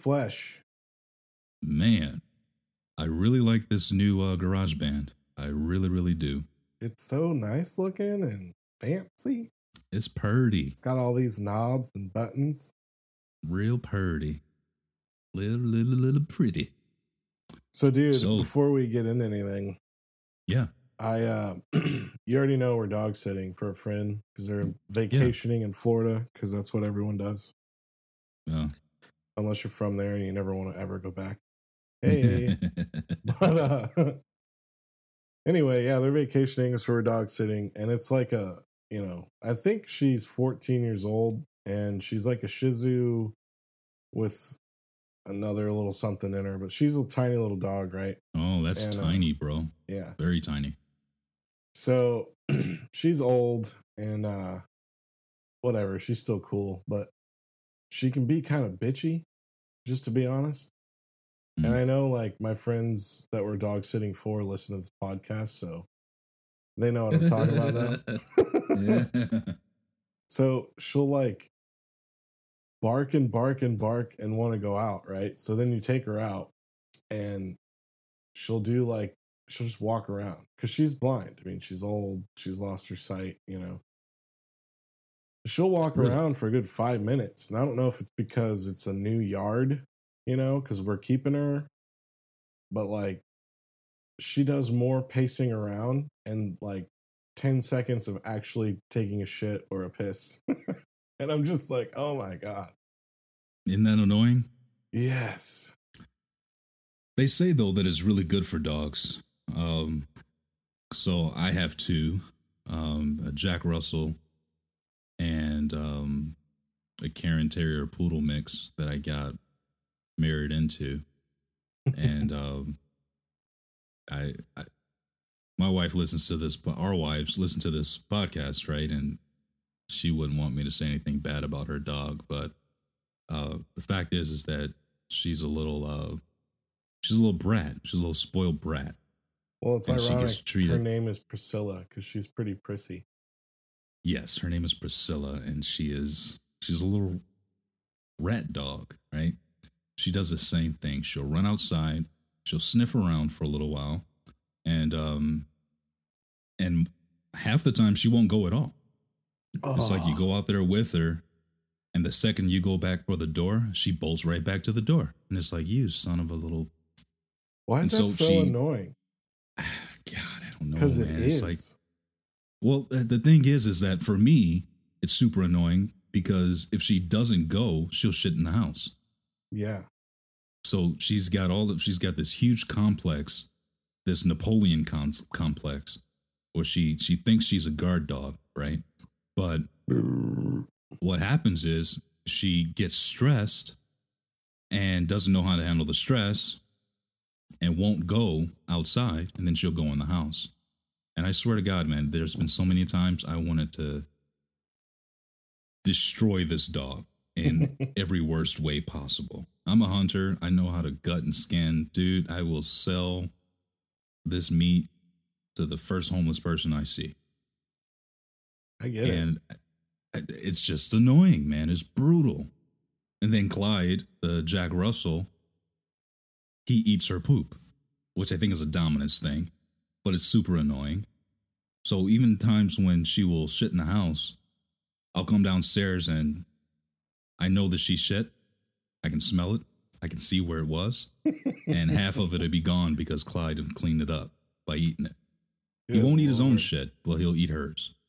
Flesh. Man, I really like this new uh, GarageBand. I really, really do. It's so nice looking and fancy. It's purdy, It's got all these knobs and buttons. real purdy. Little, little, little pretty. So, dude, So- before we get into anything, Yeah. I uh, you already know we're dog sitting for a friend because they're vacationing in Florida because that's what everyone does. Uh, Unless you're from there and you never want to ever go back. Hey, but uh, anyway, yeah, they're vacationing, so we're dog sitting, and it's like a you know, I think she's 14 years old, and she's like a Shih Tzu with another little something in her, but she's a tiny little dog, right? oh, that's And, uh, tiny, bro. Yeah. Very tiny. So she's old and uh whatever, she's still cool, but she can be kind of bitchy, just to be honest. And Mm. I know like my friends that were dog sitting for listen to this podcast, so they know what I'm talking about now. So she'll like bark and bark and bark and want to go out, right? So then you take her out and she'll do like she'll just walk around because she's blind. I mean, she's old, she's lost her sight, you know. She'll walk Really? around for a good five minutes. And I don't know if it's because it's a new yard, you know, because we're keeping her, but like she does more pacing around and like 10 seconds of actually taking a shit or a piss. and I'm just like, oh my God. Isn't that annoying? Yes. They say though that it's really good for dogs. Um, so I have two, um, a Jack Russell and um, a Cairn Terrier Poodle mix that I got married into, and um, I, I, my wife listens to this, but our wives listen to this podcast, right? And she wouldn't want me to say anything bad about her dog, but uh, the fact is, is that she's a little. Uh, she's a little brat. She's a little spoiled brat. Well, it's And ironic. Her name is Priscilla because she's pretty prissy. Yes, her name is Priscilla, and she is she's a little rat dog, right? She does the same thing. She'll run outside, she'll sniff around for a little while, and um and half the time she won't go at all. It's like you Oh, go out there with her, and the second you go back for the door, she bolts right back to the door. And it's like, you son of a little Why is and that so so she- annoying? God, I don't know. Because man. is. It's like Well, the thing is, is that for me, it's super annoying because if she doesn't go, she'll shit in the house. yeah. So she's got all of, she's got this huge complex, this Napoleon complex, where she she thinks she's a guard dog, right? But what happens is she gets stressed and doesn't know how to handle the stress and won't go outside, and then she'll go in the house. And I swear to God, man, there's been so many times I wanted to destroy this dog in every worst way possible. I'm a hunter. I know how to gut and skin. Dude, I will sell this meat to the first homeless person I see. I get it. And it's just annoying, man. It's brutal. And then Clyde, the Jack Russell, he eats her poop, which I think is a dominance thing, but it's super annoying. So even times when she will shit in the house, I'll come downstairs and I know that she shit. I can smell it. I can see where it was. and half of it'll be gone because Clyde had cleaned it up by eating it. he won't eat his own shit, but he'll eat hers.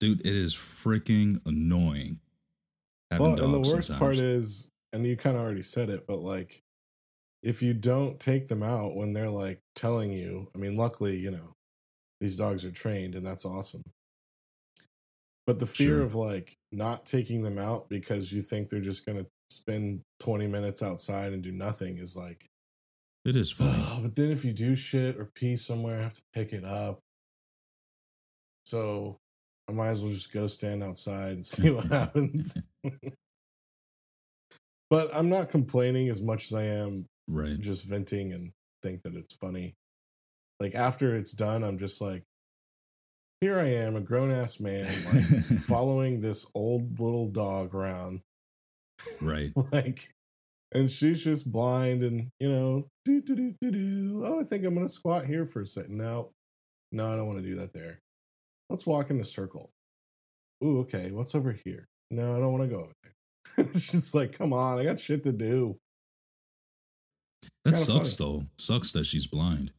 Dude, it is freaking annoying. having Well, and the worst part sometimes. is, and you kind of already said it, but like, if you don't take them out when they're like telling you, I mean, luckily, you know, these dogs are trained and that's awesome. But the fear Sure. of like not taking them out because you think they're just gonna spend 20 minutes outside and do nothing is like It is funny. Oh, but then if you do shit or pee somewhere, I have to pick it up. So I might as well just go stand outside and see what happens. but I'm not complaining as much as I am right. just venting and think that it's funny. Like after it's done, I'm just like, here I am, a grown ass man, like following this old little dog around. Right. like and she's just blind and you know do do do do do. Oh i think i'm gonna squat here for a second no. No i don't want to do that there. Let's walk in a circle. Ooh okay what's over here? No i don't want to go over there. It's just like come on i got shit to do. That sucks though. Sucks that she's blind.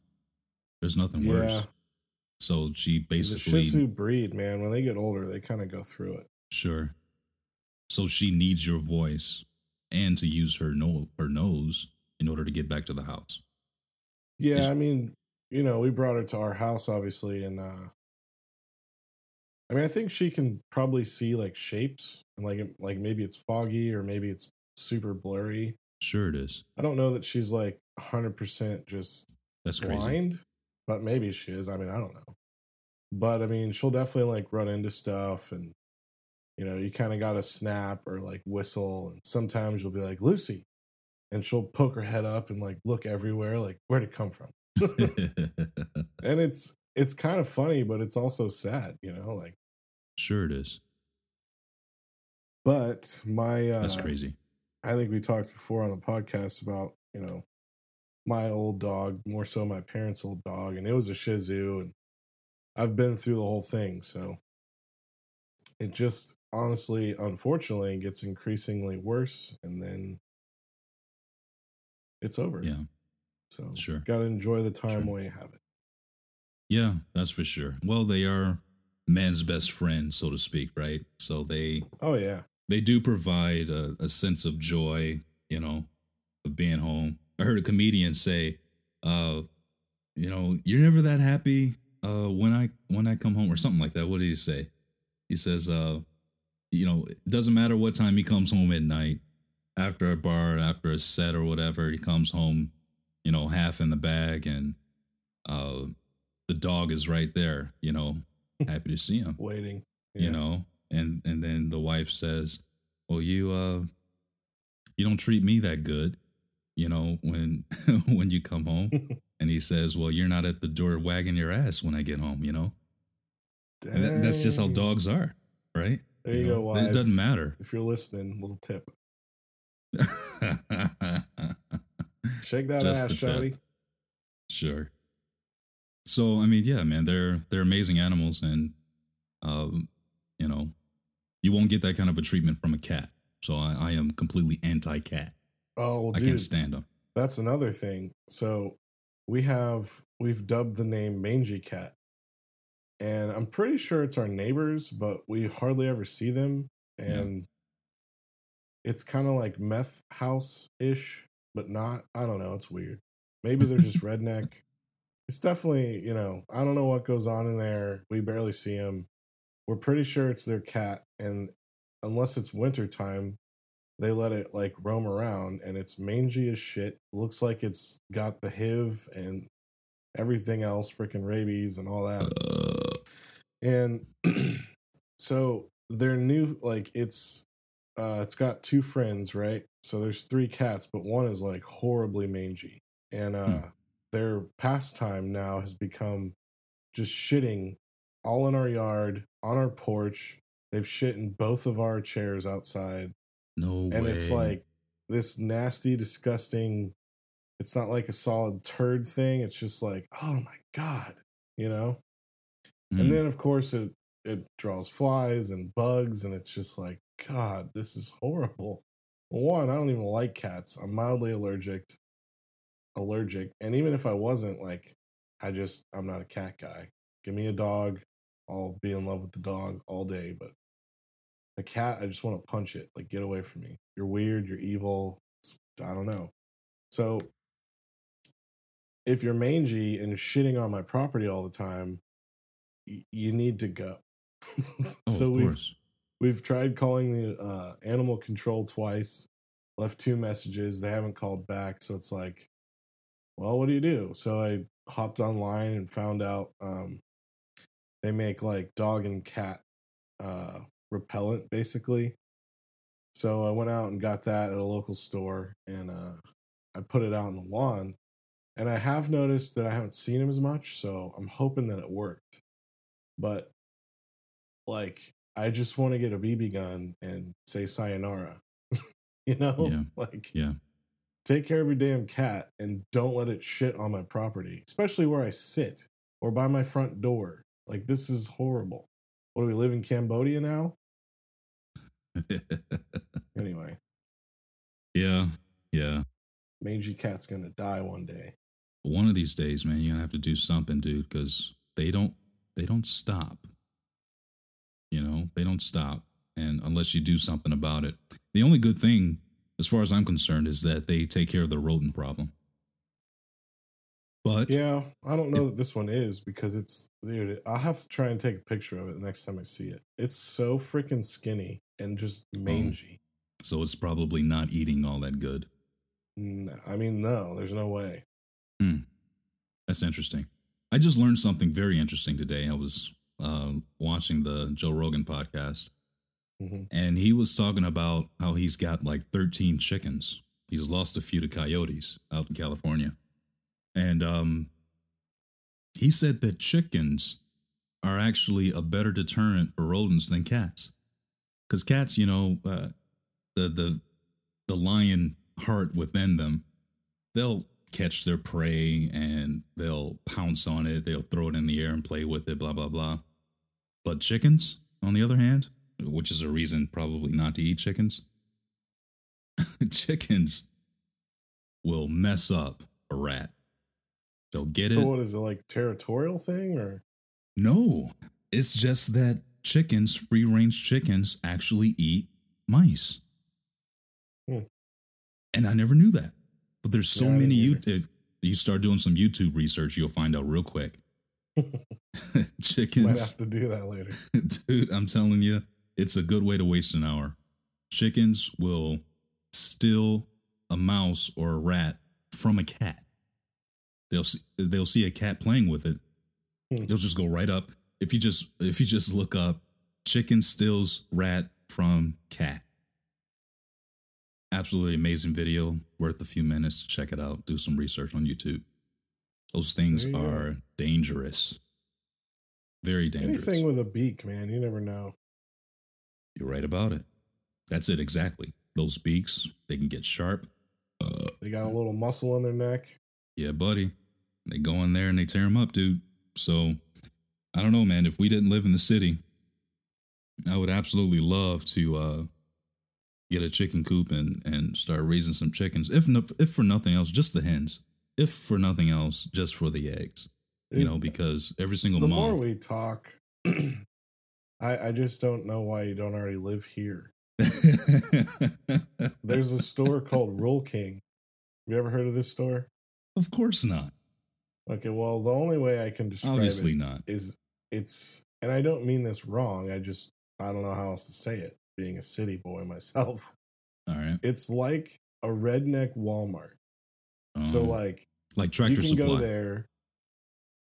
There's nothing Yeah. worse. So she basically the shih tzu breed man when they get older they kind of go through it sure. So she needs your voice and to use her no her nose in order to get back to the house. yeah i mean you know we brought her to our house obviously and uh i mean i think she can probably see like shapes and like like maybe it's foggy or maybe it's super blurry Sure it is. i don't know that she's like 100% just That's crazy. But maybe she is i mean i don't know but i mean she'll definitely like run into stuff and you know you kind of gotta snap or like whistle and sometimes you'll be like lucy and she'll poke her head up and like look everywhere like where'd it come from and it's it's kind of funny but it's also sad you know like sure it is. but my uh That's crazy. i think we talked before on the podcast about you know my old dog more so my parents old dog and it was a shih tzu and i've been through the whole thing so it just honestly unfortunately gets increasingly worse and then it's over Yeah. so Sure. gotta enjoy the time Sure. while you have it Yeah, that's for sure. Well, they are man's best friend, so to speak, right? So they oh yeah they do provide a, a sense of joy, you know, of being home. I heard a comedian say, uh, you know, you're never that happy uh when I when I come home or something like that. What did he say? He says, uh, you know, it doesn't matter what time he comes home at night, after a bar, after a set or whatever, he comes home, you know, half in the bag and uh the dog is right there, you know, happy to see him. Waiting. You know? And and then the wife says well you uh you don't treat me that good you know when when you come home and he says well you're not at the door wagging your ass when i get home you know that, that's just how dogs are right There you go, know? it wives. doesn't matter If you're listening, little tip. Shake that Just ass, tip. Sure. So I mean, yeah, man, they're they're amazing animals, and um, you know, you won't get that kind of a treatment from a cat. So I, I am completely anti-cat. Oh, well, I dude, can't stand them. that's another thing. So we have we've dubbed the name Mangy Cat, and I'm pretty sure it's our neighbors, but we hardly ever see them, and it's kind of like meth house ish, but not. I don't know. It's weird. Maybe they're just redneck. It's definitely you know I don't know what goes on in there. We barely see them. We're pretty sure it's their cat, and unless it's winter time, they let it like roam around and it's mangy as shit. Looks like it's got the HIV and everything else, freaking rabies and all that. And so their new like it's uh it's got two friends, right? So there's three cats, but one is like horribly mangy. And uh Hmm. their pastime now has become just shitting all in our yard, on our porch. They've shit in both of our chairs outside No and way. it's like this nasty, disgusting. It's not like a solid turd thing. It's just like, oh my god, you know. Mm, And then of course it it draws flies and bugs, and it's just like, God, this is horrible. One, I don't even like cats. I'm mildly allergic. Allergic, and even if I wasn't, like, I just I'm not a cat guy. Give me a dog, I'll be in love with the dog all day. But a cat, I just want to punch it. Like, get away from me. You're weird. You're evil. I don't know. So, if you're mangy and shitting on my property all the time, y- you need to go. Oh, so of we've course. we've tried calling the uh, animal control twice, left two messages. They haven't called back, so it's like, well, what do you do? So I hopped online and found out um, they make like dog and cat uh, repellent, basically. So I went out and got that at a local store, and uh, I put it out on the lawn. And I have noticed that I haven't seen him as much, so I'm hoping that it worked. But like, I just want to get a BB gun and say sayonara. you know, Yeah. like Yeah. take care of your damn cat and don't let it shit on my property, especially where I sit or by my front door. Like this is horrible. What do we live in Cambodia now? Anyway, yeah. Yeah. mangy cat's gonna die one day. One of these days, man, you're gonna have to do something, dude, because they don't they don't stop. You know, they don't stop. And unless you do something about it. The only good thing, as far as I'm concerned, is that they take care of the rodent problem. But Yeah, I don't know that this one is because it's dude. I'll have to try and take a picture of it the next time I see it. It's so freaking skinny and just mangy. so it's probably not eating all that good. I mean, no, there's no way. Hmm. That's interesting. I just learned something very interesting today. I was uh, watching the Joe Rogan podcast, hmm and he was talking about how he's got like 13 chickens. He's lost a few to coyotes out in California. And um, he said that chickens are actually a better deterrent for rodents than cats. Because cats, you know, uh, the, the, the lion heart within them, they'll catch their prey and they'll pounce on it, they'll throw it in the air and play with it, blah, blah, blah. But chickens, on the other hand, which is a reason probably not to eat chickens, chickens will mess up a rat. They'll get So it. what is it like territorial thing or? No, it's just that chickens, free range chickens, actually eat mice. Hmm. And I never knew that. But there's so Yeah, many YouTube. You start doing some YouTube research, you'll find out real quick. Might chickens, have to do that later. dude, I'm telling you, it's a good way to waste an hour. Chickens will steal a mouse or a rat from a cat. They'll see, they'll see a cat playing with it. Hmm. They'll just go right up. If you just if you just look up chicken steals rat from cat. Absolutely amazing video, worth a few minutes to check it out. Do some research on YouTube. Those things you go. are dangerous. Very dangerous. Anything with a beak, man, you never know. You're right about it. That's it exactly. Those beaks, they can get sharp. They got a little muscle on their neck. Yeah, buddy. They go in there and they tear them up, dude. So I don't know, man. If we didn't live in the city, I would absolutely love to uh, get a chicken coop and and start raising some chickens. If no, if for nothing else, just the hens. If for nothing else, just for the eggs. You know, because every single the more month. we talk, I I just don't know why you don't already live here. There's a store called Rural King. You ever heard of this store? of course not. Okay, well, the only way I can describe Obviously it not. is it's, and I don't mean this wrong. I just I don't know how else to say it. Being a city boy myself, All right. it's like a redneck Walmart. so Um, like like tractor you can supply. go there.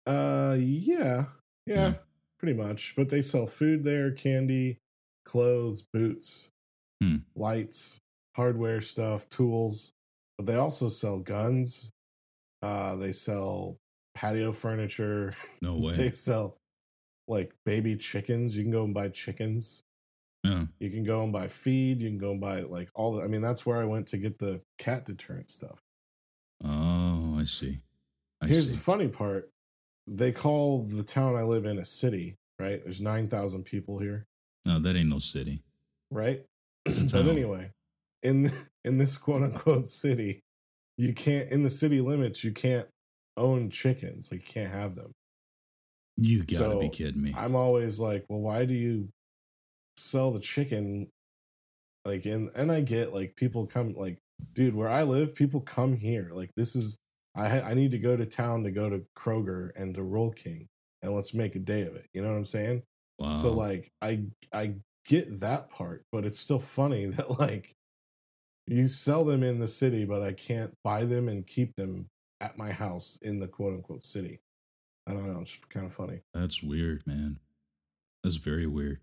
Uh, yeah, yeah, Yeah. pretty much. But they sell food there, candy, clothes, boots, Hmm. lights, hardware stuff, tools. But they also sell guns. Uh, they sell patio furniture. No way. They sell like baby chickens. You can go and buy chickens. Yeah. You can go and buy feed. You can go and buy like all the. I mean, that's where I went to get the cat deterrent stuff. Oh, I see. I Here's see. the funny part. They call the town I live in a city, right? There's 9,000 people here, No, that ain't no city. right? But anyway, in in this quote unquote city, you can't in the city limits, you can't own chickens. Like you can't have them. You gotta be kidding me. I'm always like, well, why do you sell the chicken? Like, and and I get like people come like, dude, where I live, people come here. Like, this is I ha- I need to go to town to go to Kroger and to Rural King, and let's make a day of it. You know what I'm saying? Wow. So like I I get that part, but it's still funny that like you sell them in the city, but I can't buy them and keep them at my house in the quote unquote city. I don't know. It's kind of funny. That's weird, man. That's very weird.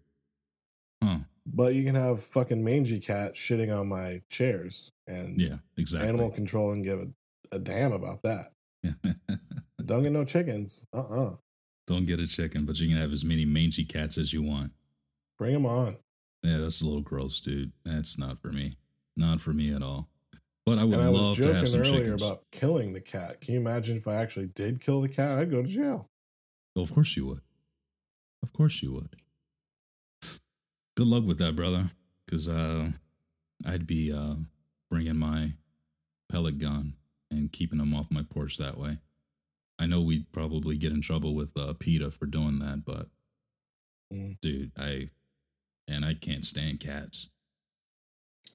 Huh. But you can have fucking mangy cat shitting on my chairs and Yeah, exactly. animal control and give a, a damn about that. Don't get no chickens. Uh uh Don't get a chicken, but you can have as many mangy cats as you want. Bring them on. Yeah, that's a little gross, dude. That's not for me. Not for me at all. But I would and I was love to have joking some earlier about killing the cat. Can you imagine if I actually did kill the cat? I'd go to jail. Well, of course you would. Of course you would. Good luck with that, brother. Because uh, I'd be uh, bringing my pellet gun and keeping them off my porch that way. I know we'd probably get in trouble with uh, PETA for doing that, but Mm. dude, I and I can't stand cats.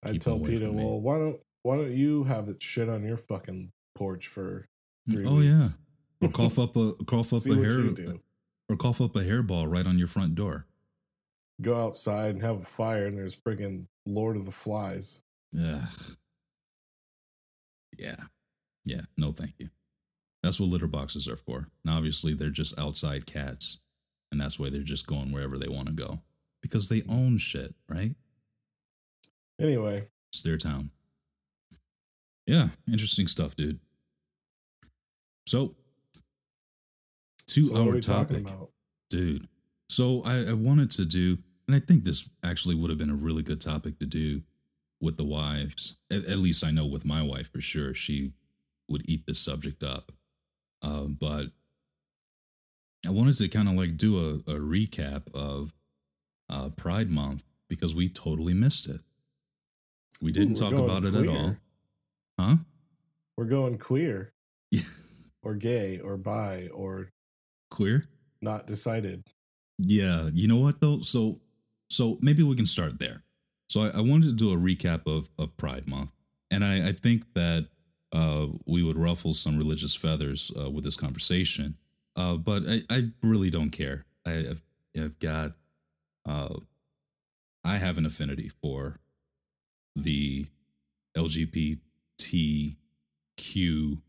I'd tell PETA, well, why don't why don't you have it shit on your fucking porch for three oh weeks? Oh, yeah, or cough up a cough up a hair uh, or cough up a hairball right on your front door. Go outside and have a fire, and there's friggin' Lord of the Flies. Yeah. Yeah. Yeah. No, thank you. That's what litter boxes are for. Now, obviously, they're just outside cats, and that's why they're just going wherever they want to go because they own shit, right? Anyway, It's their town. Yeah. Interesting stuff, dude. So, to so our topic, dude. So I, I wanted to do, and I think this actually would have been a really good topic to do with the wives. At, at least I know with my wife for sure, she would eat this subject up. Um, but I wanted to kind of like do a, a recap of uh, Pride Month because we totally missed it. We didn't Ooh, talk about it at all. Huh? We're going queer or gay or bi or queer. not decided. Yeah, you know what though? So so maybe we can start there. So I, I wanted to do a recap of of Pride Month, and I, I think that uh, we would ruffle some religious feathers uh, with this conversation. Uh, but I, I really don't care. I, have I've got uh, I have an affinity for the LGBTQ,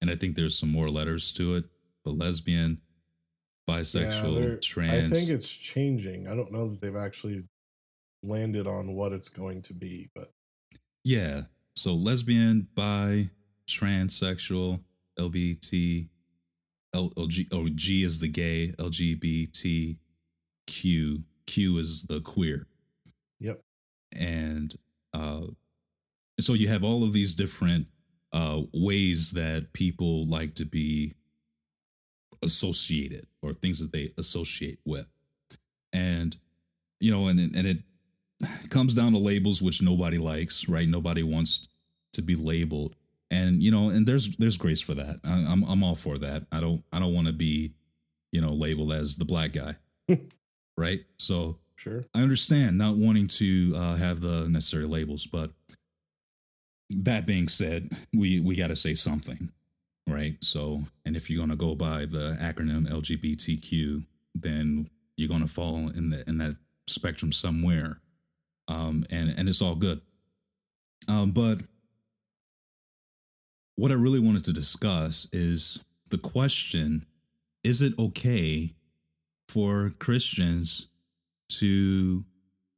and I think there's some more letters to it. But lesbian, bisexual, they're- trans. I think it's changing. I don't know that they've actually landed on what it's going to be, but Yeah. So lesbian, bi, transsexual, LBT, L, LG, oh, G is the gay, LGBT, Q, Q is the queer. yep. And uh, so you have all of these different uh, ways that people like to be associated or things that they associate with. And, you know, and, it- and it comes down to labels, which nobody likes, right? Nobody wants to be labeled. And, you know, and there's, there's grace for that. I, I'm, I'm all for that. I don't, I don't want to be, you know, labeled as the black guy. right. So, Sure. I understand not wanting to uh, have the necessary labels, but that being said, we we got to say something, right? So, and if you're gonna go by the acronym LGBTQ, then you're gonna fall in the in that spectrum somewhere, um, and and it's all good. Um, but what I really wanted to discuss is the question: Is it okay for Christians to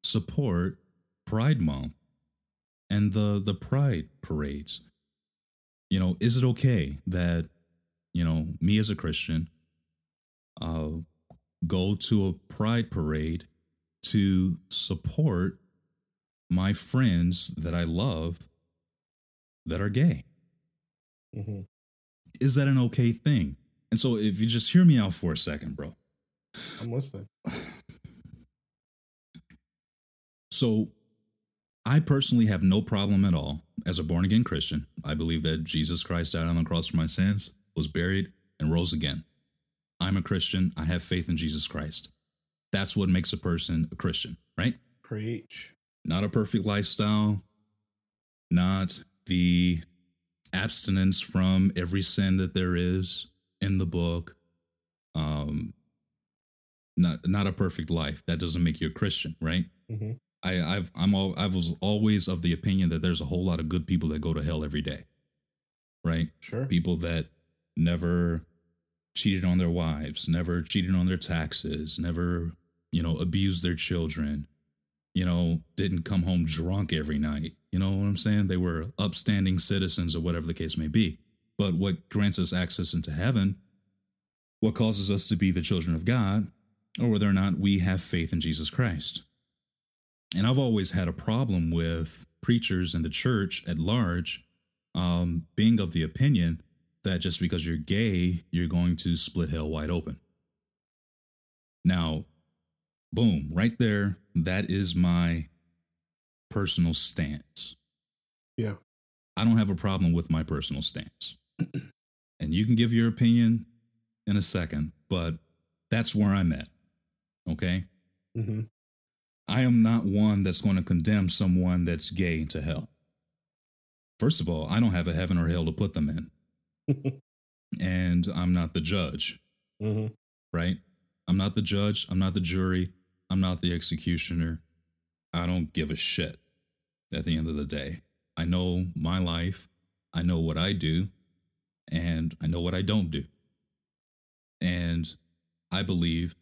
support Pride Month and the the Pride parades. You know, is it okay that you know me as a Christian uh, go to a Pride parade to support my friends that I love that are gay? hmm Is that an okay thing? And so, if you just hear me out for a second, bro. I'm listening. So, I personally have no problem at all as a born again Christian. I believe that Jesus Christ died on the cross for my sins, was buried, and rose again. I'm a Christian. I have faith in Jesus Christ. That's what makes a person a Christian, right? Preach. Not a perfect lifestyle, not the abstinence from every sin that there is in the book, um, not not a perfect life. That doesn't make you a Christian, right? hmm I, I've I'm all I was always of the opinion that there's a whole lot of good people that go to hell every day. Right? Sure. People that never cheated on their wives, never cheated on their taxes, never, you know, abused their children, you know, didn't come home drunk every night. You know what I'm saying? They were upstanding citizens or whatever the case may be. But what grants us access into heaven, what causes us to be the children of God, or whether or not we have faith in Jesus Christ. And I've always had a problem with preachers in the church at large um, being of the opinion that just because you're gay, you're going to split hell wide open. Now, boom, right there, that is my personal stance. Yeah. I don't have a problem with my personal stance. and you can give your opinion in a second, but that's where I'm at. Okay? hmm I am not one that's going to condemn someone that's gay to hell. First of all, I don't have a heaven or hell to put them in, and I'm not the judge, hmm right? I'm not the judge. I'm not the jury. I'm not the executioner. I don't give a shit at the end of the day. I know my life. I know what I do, and I know what I don't do. And I believe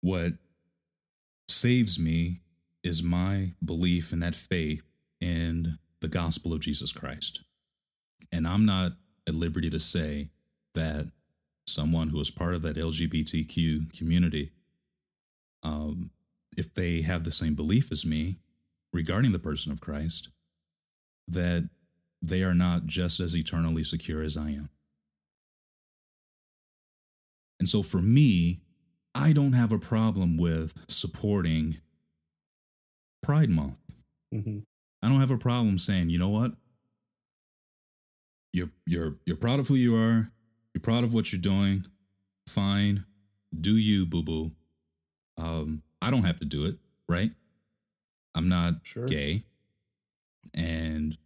what saves me is my belief in that faith in the gospel of Jesus Christ. And I'm not at liberty to say that someone who is part of that LGBTQ community, um, if they have the same belief as me regarding the person of Christ, that they are not just as eternally secure as I am. And so for me, I don't have a problem with supporting Pride Month. hmm I don't have a problem saying, you know what? You're you're you're proud of who you are. You're proud of what you're doing. Fine. Do you, boo boo. Um, I don't have to do it, right? I'm not Sure. gay. And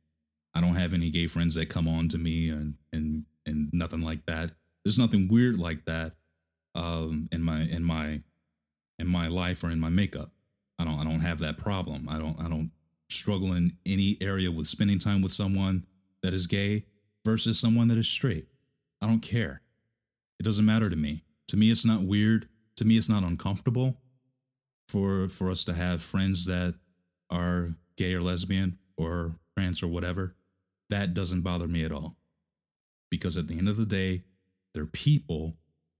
I don't have any gay friends that come on to me and and and nothing like that. There's nothing weird like that um in my in my in my life or in my makeup. I don't I don't have that problem. I don't I don't struggle in any area with spending time with someone that is gay versus someone that is straight. I don't care. It doesn't matter to me. To me it's not weird. To me it's not uncomfortable for for us to have friends that are gay or lesbian or trans or whatever. That doesn't bother me at all. Because at the end of the day, they're people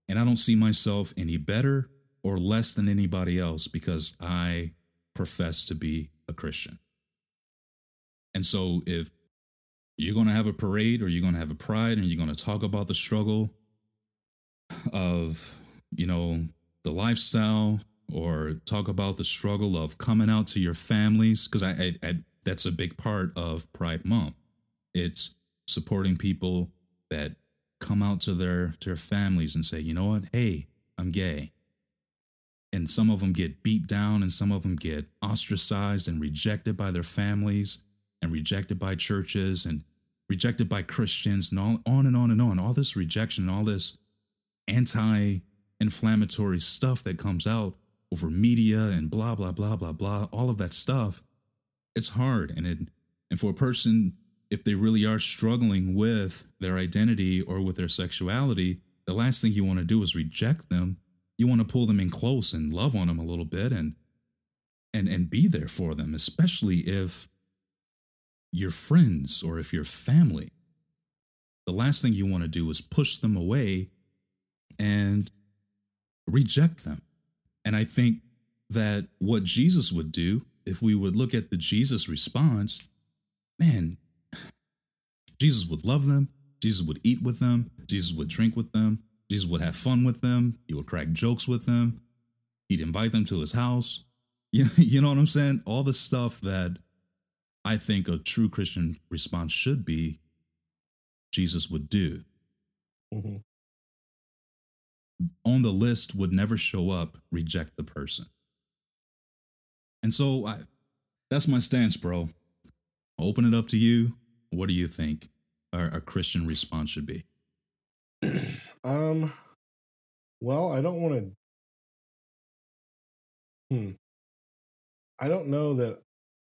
and I don't see myself any better or less than anybody else because I profess to be a Christian. And so if you're going to have a parade or you're going to have a pride and you're going to talk about the struggle of, you know, the lifestyle or talk about the struggle of coming out to your families because I, I, I that's a big part of Pride Month. It's supporting people that come out to their to their families and say, you know what, hey, I'm gay. And some of them get beat down, and some of them get ostracized and rejected by their families, and rejected by churches, and rejected by Christians, and all on and on and on. All this rejection, all this anti-inflammatory stuff that comes out over media and blah blah blah blah blah. All of that stuff, it's hard, and it and for a person if they really are struggling with their identity or with their sexuality, the last thing you want to do is reject them. You want to pull them in close and love on them a little bit and and and be there for them, especially if you're friends or if you're family. The last thing you want to do is push them away and reject them. And I think that what Jesus would do, if we would look at the Jesus response, man, Jesus would love them. Jesus would eat with them. Jesus would drink with them. Jesus would have fun with them. He would crack jokes with them. He'd invite them to his house. You, you know what I'm saying? All the stuff that I think a true Christian response should be, Jesus would do. hmm On the list would never show up, reject the person. And so I, that's my stance, bro. I'll open it up to you. What do you think a, Christian response should be? um, well, I don't want to Hmm. I don't know that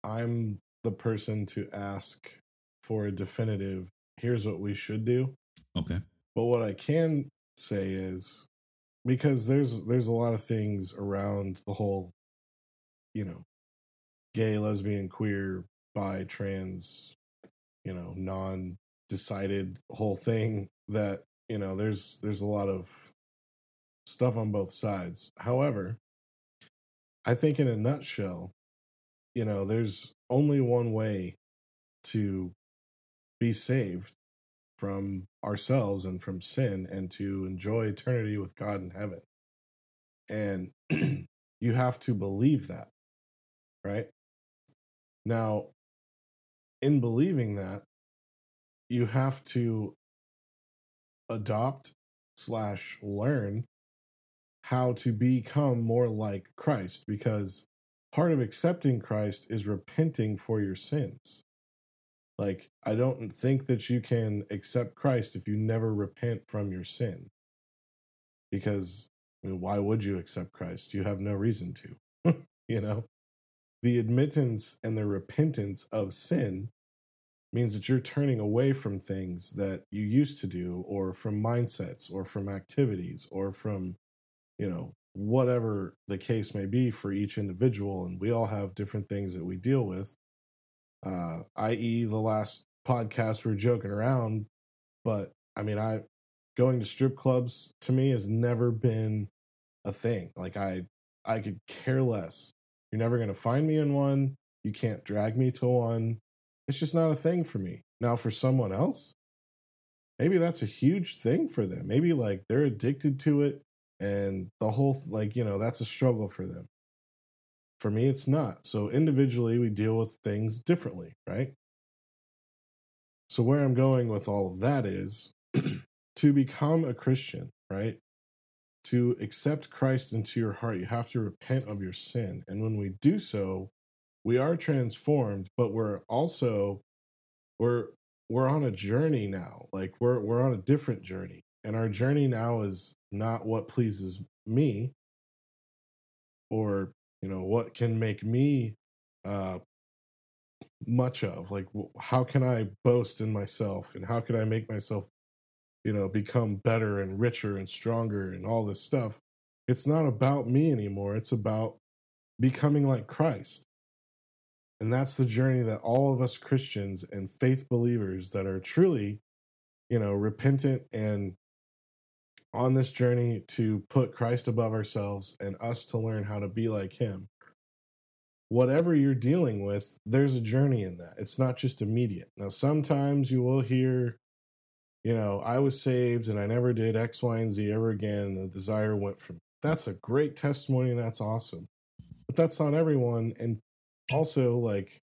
I'm the person to ask for a definitive, here's what we should do. Okay. But what I can say is because there's there's a lot of things around the whole, you know, gay, lesbian, queer, bi, trans, you know, non decided whole thing that, you know, there's there's a lot of stuff on both sides. However, I think in a nutshell, you know, there's only one way to be saved from ourselves and from sin and to enjoy eternity with God in heaven. And you have to believe that, right? Now, in believing that, you have to adopt slash learn how to become more like Christ because part of accepting Christ is repenting for your sins. Like, I don't think that you can accept Christ if you never repent from your sin. Because, I mean, why would you accept Christ? You have no reason to, you know? The admittance and the repentance of sin means that you're turning away from things that you used to do, or from mindsets, or from activities, or from, you know, whatever the case may be for each individual. And we all have different things that we deal with uh, i.e., the last podcast we are joking around. But I mean, I going to strip clubs to me has never been a thing. Like I, I could care less. You're never gonna find me in one. You can't drag me to one. It's just not a thing for me. Now, for someone else, maybe that's a huge thing for them. Maybe like they're addicted to it and the whole like you know that's a struggle for them for me, it's not. So individually, we deal with things differently, right? So, where I'm going with all of that is to become a Christian, right? To accept Christ into your heart, you have to repent of your sin. And when we do so, we are transformed, but we're also we're we're on a journey now. Like we're we're on a different journey. And our journey now is not what pleases me or you know what can make me uh much of like how can i boast in myself and how can i make myself you know become better and richer and stronger and all this stuff it's not about me anymore it's about becoming like christ and that's the journey that all of us christians and faith believers that are truly you know repentant and on this journey to put Christ above ourselves and us to learn how to be like Him. Whatever you're dealing with, there's a journey in that. It's not just immediate. Now, sometimes you will hear, you know, I was saved and I never did X, Y, and Z ever again. The desire went from that's a great testimony and that's awesome. But that's not everyone. And also, like,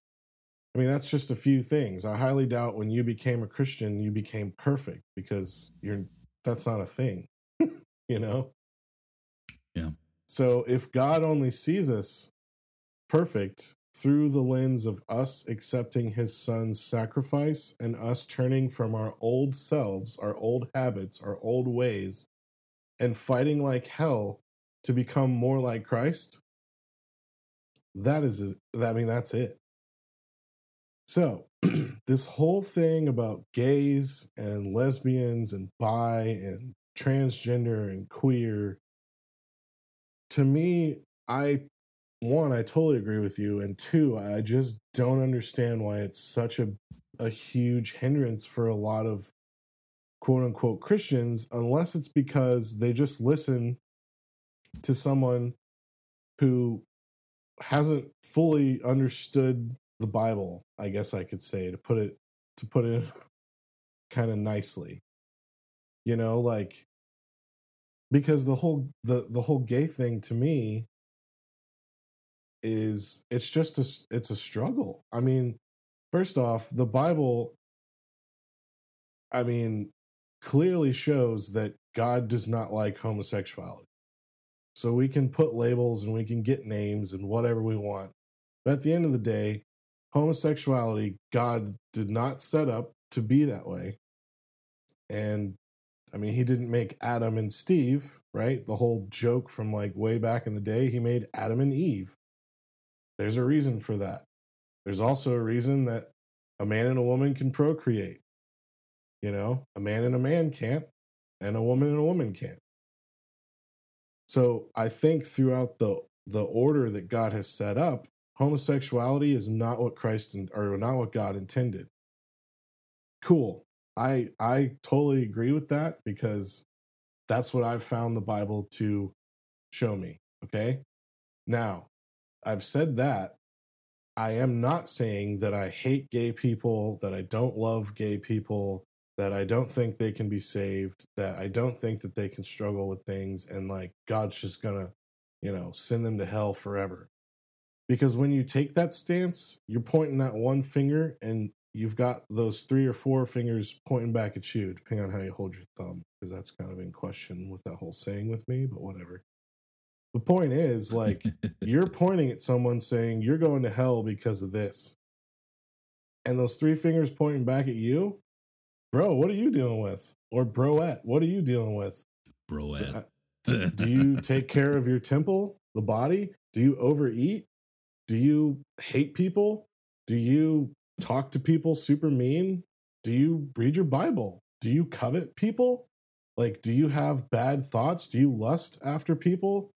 I mean, that's just a few things. I highly doubt when you became a Christian, you became perfect because you're that's not a thing you know? Yeah. So if God only sees us perfect through the lens of us accepting his son's sacrifice and us turning from our old selves, our old habits, our old ways, and fighting like hell to become more like Christ, that is, I mean, that's it. So, this whole thing about gays and lesbians and bi and transgender and queer to me i one i totally agree with you and two i just don't understand why it's such a a huge hindrance for a lot of quote unquote christians unless it's because they just listen to someone who hasn't fully understood the bible i guess i could say to put it to put it kind of nicely. You know like because the whole the the whole gay thing to me is it's just a it's a struggle i mean first off the bible i mean clearly shows that god does not like homosexuality so we can put labels and we can get names and whatever we want but at the end of the day homosexuality god did not set up to be that way and I mean, he didn't make Adam and Steve, right? The whole joke from like way back in the day, he made Adam and Eve. There's a reason for that. There's also a reason that a man and a woman can procreate. You know, a man and a man can't, and a woman and a woman can't. So I think throughout the the order that God has set up, homosexuality is not what Christ in, or not what God intended. Cool. I I totally agree with that because that's what I've found the Bible to show me. Okay. Now, I've said that. I am not saying that I hate gay people, that I don't love gay people, that I don't think they can be saved, that I don't think that they can struggle with things and like God's just gonna, you know, send them to hell forever. Because when you take that stance, you're pointing that one finger and you've got those three or four fingers pointing back at you, depending on how you hold your thumb, because that's kind of in question with that whole saying with me, but whatever. The point is, like, you're pointing at someone saying, You're going to hell because of this. And those three fingers pointing back at you, bro, what are you dealing with? Or broette, what are you dealing with? Broette. do, do you take care of your temple, the body? Do you overeat? Do you hate people? Do you talk to people super mean? Do you read your Bible? Do you covet people? Like, do you have bad thoughts? Do you lust after people?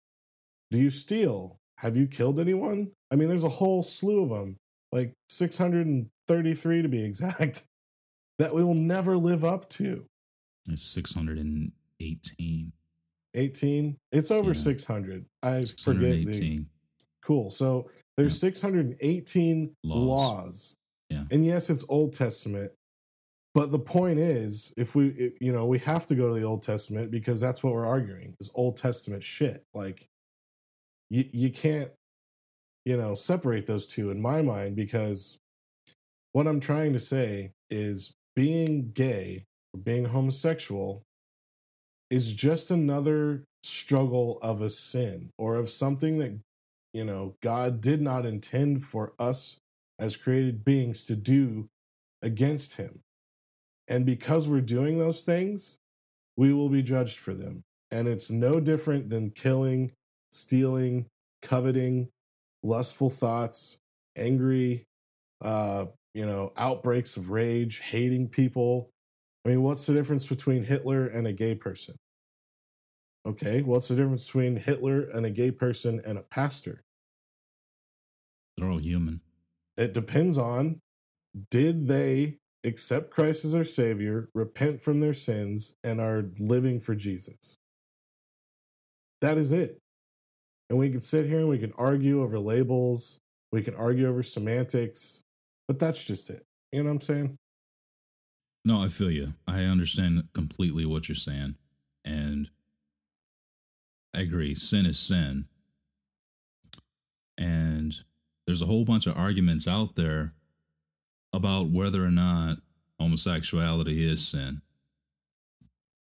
Do you steal? Have you killed anyone? I mean, there's a whole slew of them, like 633 to be exact, that we will never live up to. It's 618. 18? It's over yeah. 600. I forget the. Cool. So there's yeah. 618 laws. laws. Yeah. And yes, it's Old Testament. But the point is, if we, you know, we have to go to the Old Testament because that's what we're arguing is Old Testament shit. Like, you you can't, you know, separate those two in my mind because what I'm trying to say is being gay or being homosexual is just another struggle of a sin or of something that you know God did not intend for us as created beings to do against him. And because we're doing those things, we will be judged for them. And it's no different than killing, stealing, coveting, lustful thoughts, angry, uh, you know, outbreaks of rage, hating people. I mean, what's the difference between Hitler and a gay person? Okay, what's the difference between Hitler and a gay person and a pastor? They're all human. It depends on did they accept Christ as their Savior, repent from their sins, and are living for Jesus. That is it. And we can sit here and we can argue over labels, we can argue over semantics, but that's just it. You know what I'm saying? No, I feel you. I understand completely what you're saying. And I agree. Sin is sin. And there's a whole bunch of arguments out there about whether or not homosexuality is sin.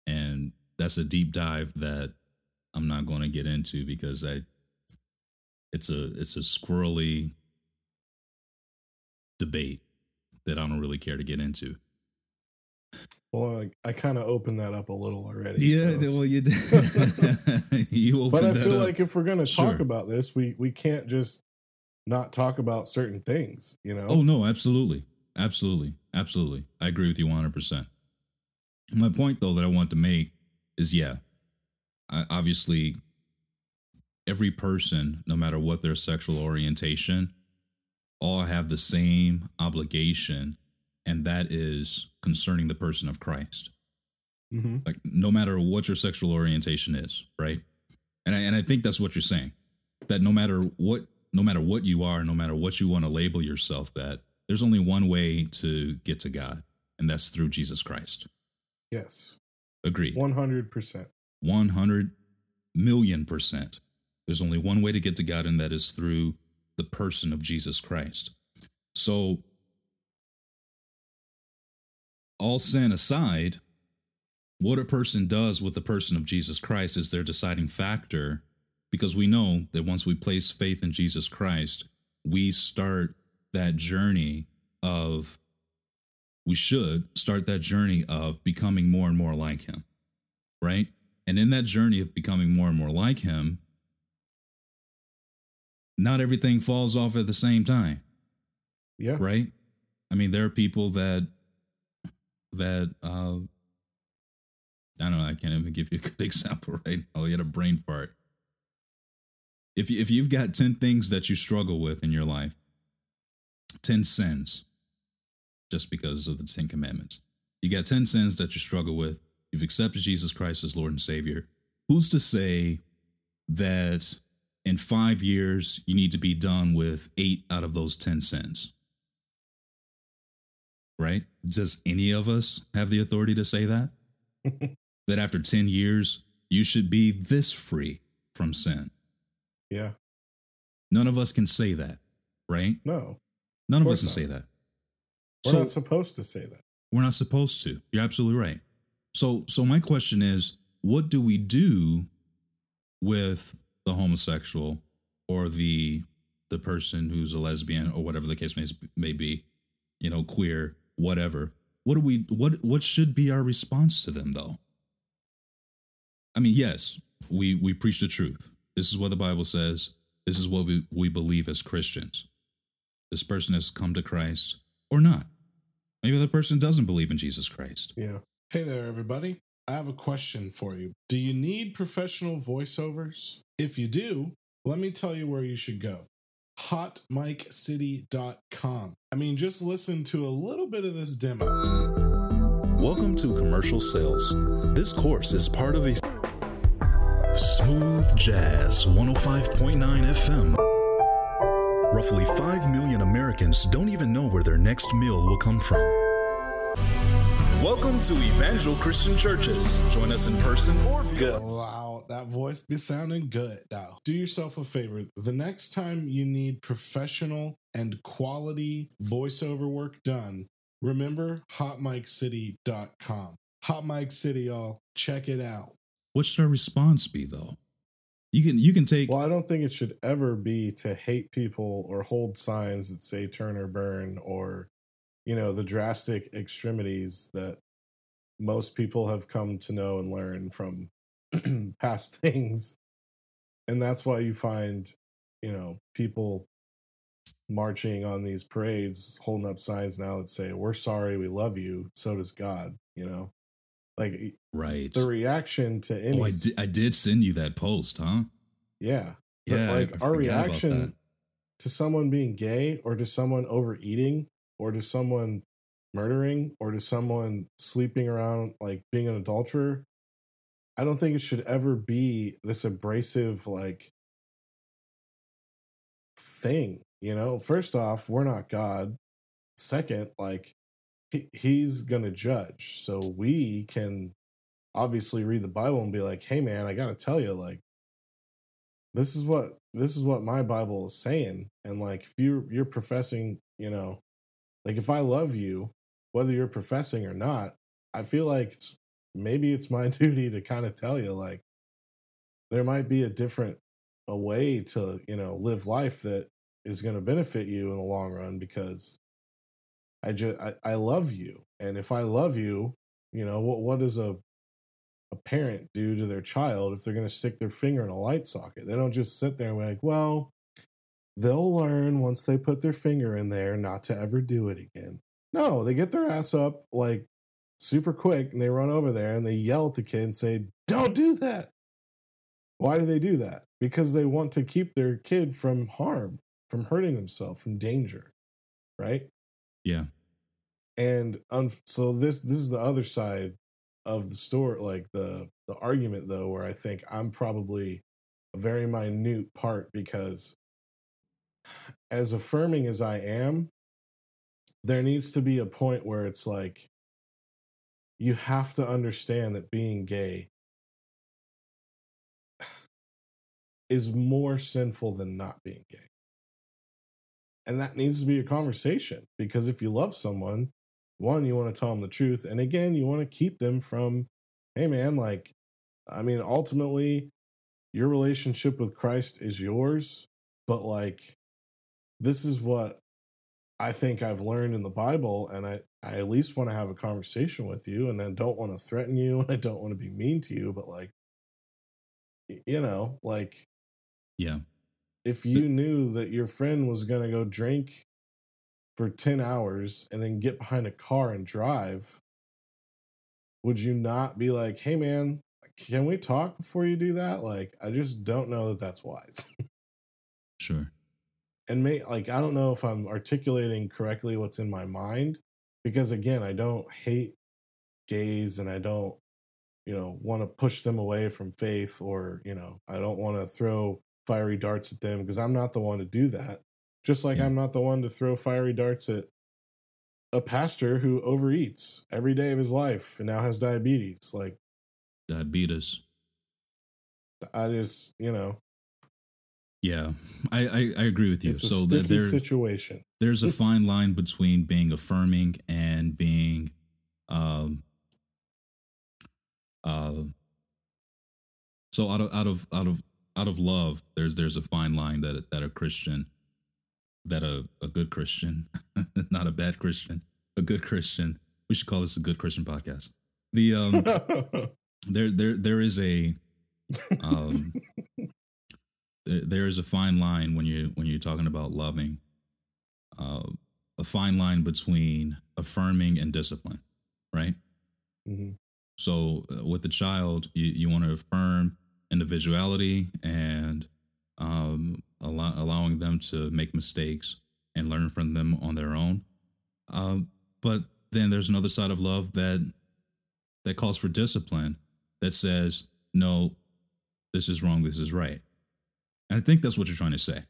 And that's a deep dive that I'm not going to get into because I it's a it's a squirrely debate that I don't really care to get into. Well, I, I kind of opened that up a little already. Yeah, so well, you did. you but I feel like if we're going to sure. talk about this, we we can't just not talk about certain things, you know? Oh, no, absolutely. Absolutely. Absolutely. I agree with you 100%. My point, though, that I want to make is yeah, I, obviously, every person, no matter what their sexual orientation, all have the same obligation, and that is concerning the person of Christ. Mm-hmm. Like, no matter what your sexual orientation is, right? And I, and I think that's what you're saying. That no matter what no matter what you are, no matter what you want to label yourself that, there's only one way to get to God, and that's through Jesus Christ. Yes. Agreed. 100%. 100 million percent. There's only one way to get to God, and that is through the person of Jesus Christ. So, all sin aside, what a person does with the person of Jesus Christ is their deciding factor because we know that once we place faith in Jesus Christ, we start that journey of, we should start that journey of becoming more and more like Him. right? And in that journey of becoming more and more like him, not everything falls off at the same time. Yeah. Right? I mean, there are people that that uh I don't know, I can't even give you a good example right now. You had a brain fart. If you, if you've got 10 things that you struggle with in your life, 10 sins, just because of the 10 commandments. You got 10 sins that you struggle with. You've accepted Jesus Christ as Lord and Savior. Who's to say that in five years you need to be done with eight out of those 10 sins? Right? Does any of us have the authority to say that? that after 10 years, you should be this free from sin? Yeah. None of us can say that, right? No. None of, Of us can course say that. We're So- not supposed to say that. We're not supposed to. You're absolutely right. So so my question is, what do we do with the homosexual or the the person who's a lesbian or whatever the case may, may be, you know, queer, whatever. What do we what what should be our response to them though? I mean, yes, we we preach the truth. This is what the Bible says. This is what we, we believe as Christians. This person has come to Christ or not. Maybe the person doesn't believe in Jesus Christ. Yeah. Hey there, everybody. I have a question for you. Do you need professional voiceovers? If you do, let me tell you where you should go hotmiccity.com. I mean, just listen to a little bit of this demo. Welcome to Commercial Sales. This course is part of a Smooth Jazz 105.9 FM. Roughly 5 million Americans don't even know where their next meal will come from. Welcome to Evangel Christian Churches. Join us in person or via. Wow, that voice be sounding good now. Do yourself a favor. The next time you need professional and quality voiceover work done, remember hotmiccity.com. Hot Mic City, y'all. Check it out. What should our response be though? You can you can take Well, I don't think it should ever be to hate people or hold signs that say turn or burn or, you know, the drastic extremities that most people have come to know and learn from past things. And that's why you find, you know, people marching on these parades, holding up signs now that say, We're sorry, we love you. So does God, you know? Like right. the reaction to any Oh, I did, I did send you that post, huh? yeah. Yeah, I- like I our reaction to someone being gay or to someone overeating or to someone murdering or to someone sleeping around like being an adulterer, I don't think it should ever be this abrasive like thing, you know? First off, we're not God. Second, like he, he's to judge. So we can obviously read the Bible and be like, "Hey man, I got to tell you like this is what this is what my bible is saying and like if you you're professing you know like if i love you whether you're professing or not i feel like it's, maybe it's my duty to kind of tell you like there might be a different a way to you know live life that is going to benefit you in the long run because i just I, I love you and if i love you you know what what does a a parent do to their child if they're going to stick their finger in a light socket. They don't just sit there and be like, well, they'll learn once they put their finger in there not to ever do it again. No, they get their ass up like super quick and they run over there and they yell at the kid and say, don't do that. Why do they do that? Because they want to keep their kid from harm, from hurting themselves, from danger, right? Yeah. and um, so this this is the other side of the story like the the argument though where i think i'm probably a very minute part because as affirming as i am there needs to be a point where it's like you have to understand that being gay is more sinful than not being gay. And that needs to be a conversation because if you love someone one you want to tell them the truth and again you want to keep them from hey man like i mean ultimately your relationship with christ is yours but like this is what I think I've learned in the Bible, and I, I at least want to have a conversation with you, and I don't want to threaten you, and I don't want to be mean to you, but like, you know, like, yeah, if you knew that your friend was going to go drink for 10 hours and then get behind a car and drive, would you not be like, hey, man, can we talk before you do that? Like, I just don't know that that's wise. sure. And may like I don't know if I'm articulating correctly what's in my mind because again, I don't hate gays and I don't you know want to push them away from faith or you know I don't want to throw fiery darts at them because I'm not the one to do that. Just like Yeah. I'm not the one to throw fiery darts at a pastor who overeats every day of his life and now has diabetes. Like Diabetes. I just, you know, Yeah, I, I, I agree with you. it's a so sticky there, situation. there's a fine line between being affirming and being um uh so out of out of out of out of love there's there's a fine line that that a christian that a, a good christian not a bad christian a good christian we should call this a good christian podcast the um there there there is a um there, there is a fine line when you when you're talking about loving uh, a fine line between affirming and discipline right? Mhm. so uh, with the child you, you want to affirm individuality and um, allow, allowing them to make mistakes and learn from them on their own. Um, but then there's another side of love that that calls for discipline that says no this is wrong this is right i think that's what you're trying to say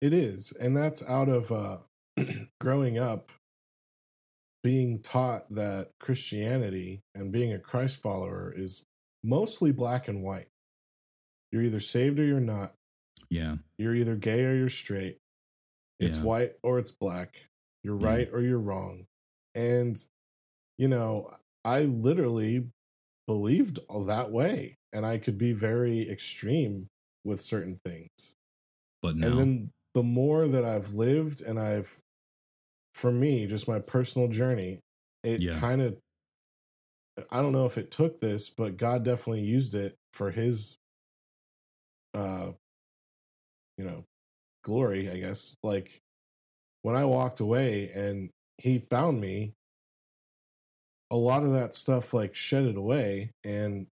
It is. And that's out of uh, growing up being taught that Christianity and being a Christ follower is mostly black and white. You're either saved or you're not. yeah You're either gay or you're straight. It's Yeah. white or it's black. You're Yeah. right or you're wrong. And, you know, I literally believed all that way. And I could be very extreme with certain things. but now And then the more that I've lived and I've, for me, just my personal journey, it Yeah. kind of, I don't know if it took this, but God definitely used it for his, uh, you know, glory, I guess. Like when I walked away and he found me, a lot of that stuff like shedded away and